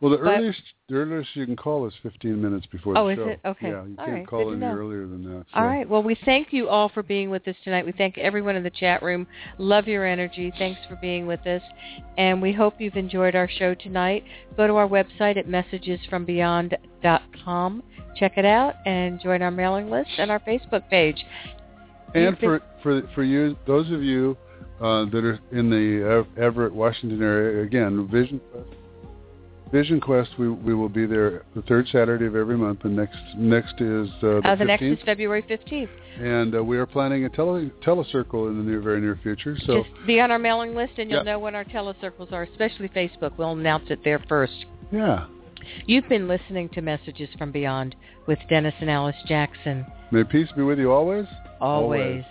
Well, the but- earliest the earliest you can call is 15 minutes before the Oh, the is show. it? Okay. Yeah, you All can't right. call Good any know. earlier than that. So. right. Well, we thank you all for being with us tonight. We thank everyone in the chat room. Love your energy. Thanks for being with us. And we hope you've enjoyed our show tonight. Go to our website at messagesfrombeyond.com. Check it out and join our mailing list and our Facebook page. And been- for for for you, those of you uh, that are in the Everett, Washington area, again, Vision Quest. Vision Quest, we we will be there the third Saturday of every month, and next next is uh, the Uh, the next is February 15th. and uh, we are planning a tele telecircle in the near, very near future. So Just be on our mailing list and you'll Yeah. know when our telecircles are, especially Facebook. We'll announce it there first. yeah, You've been listening to Messages from Beyond with Dennis and Alice Jackson. may peace be with you always. Always.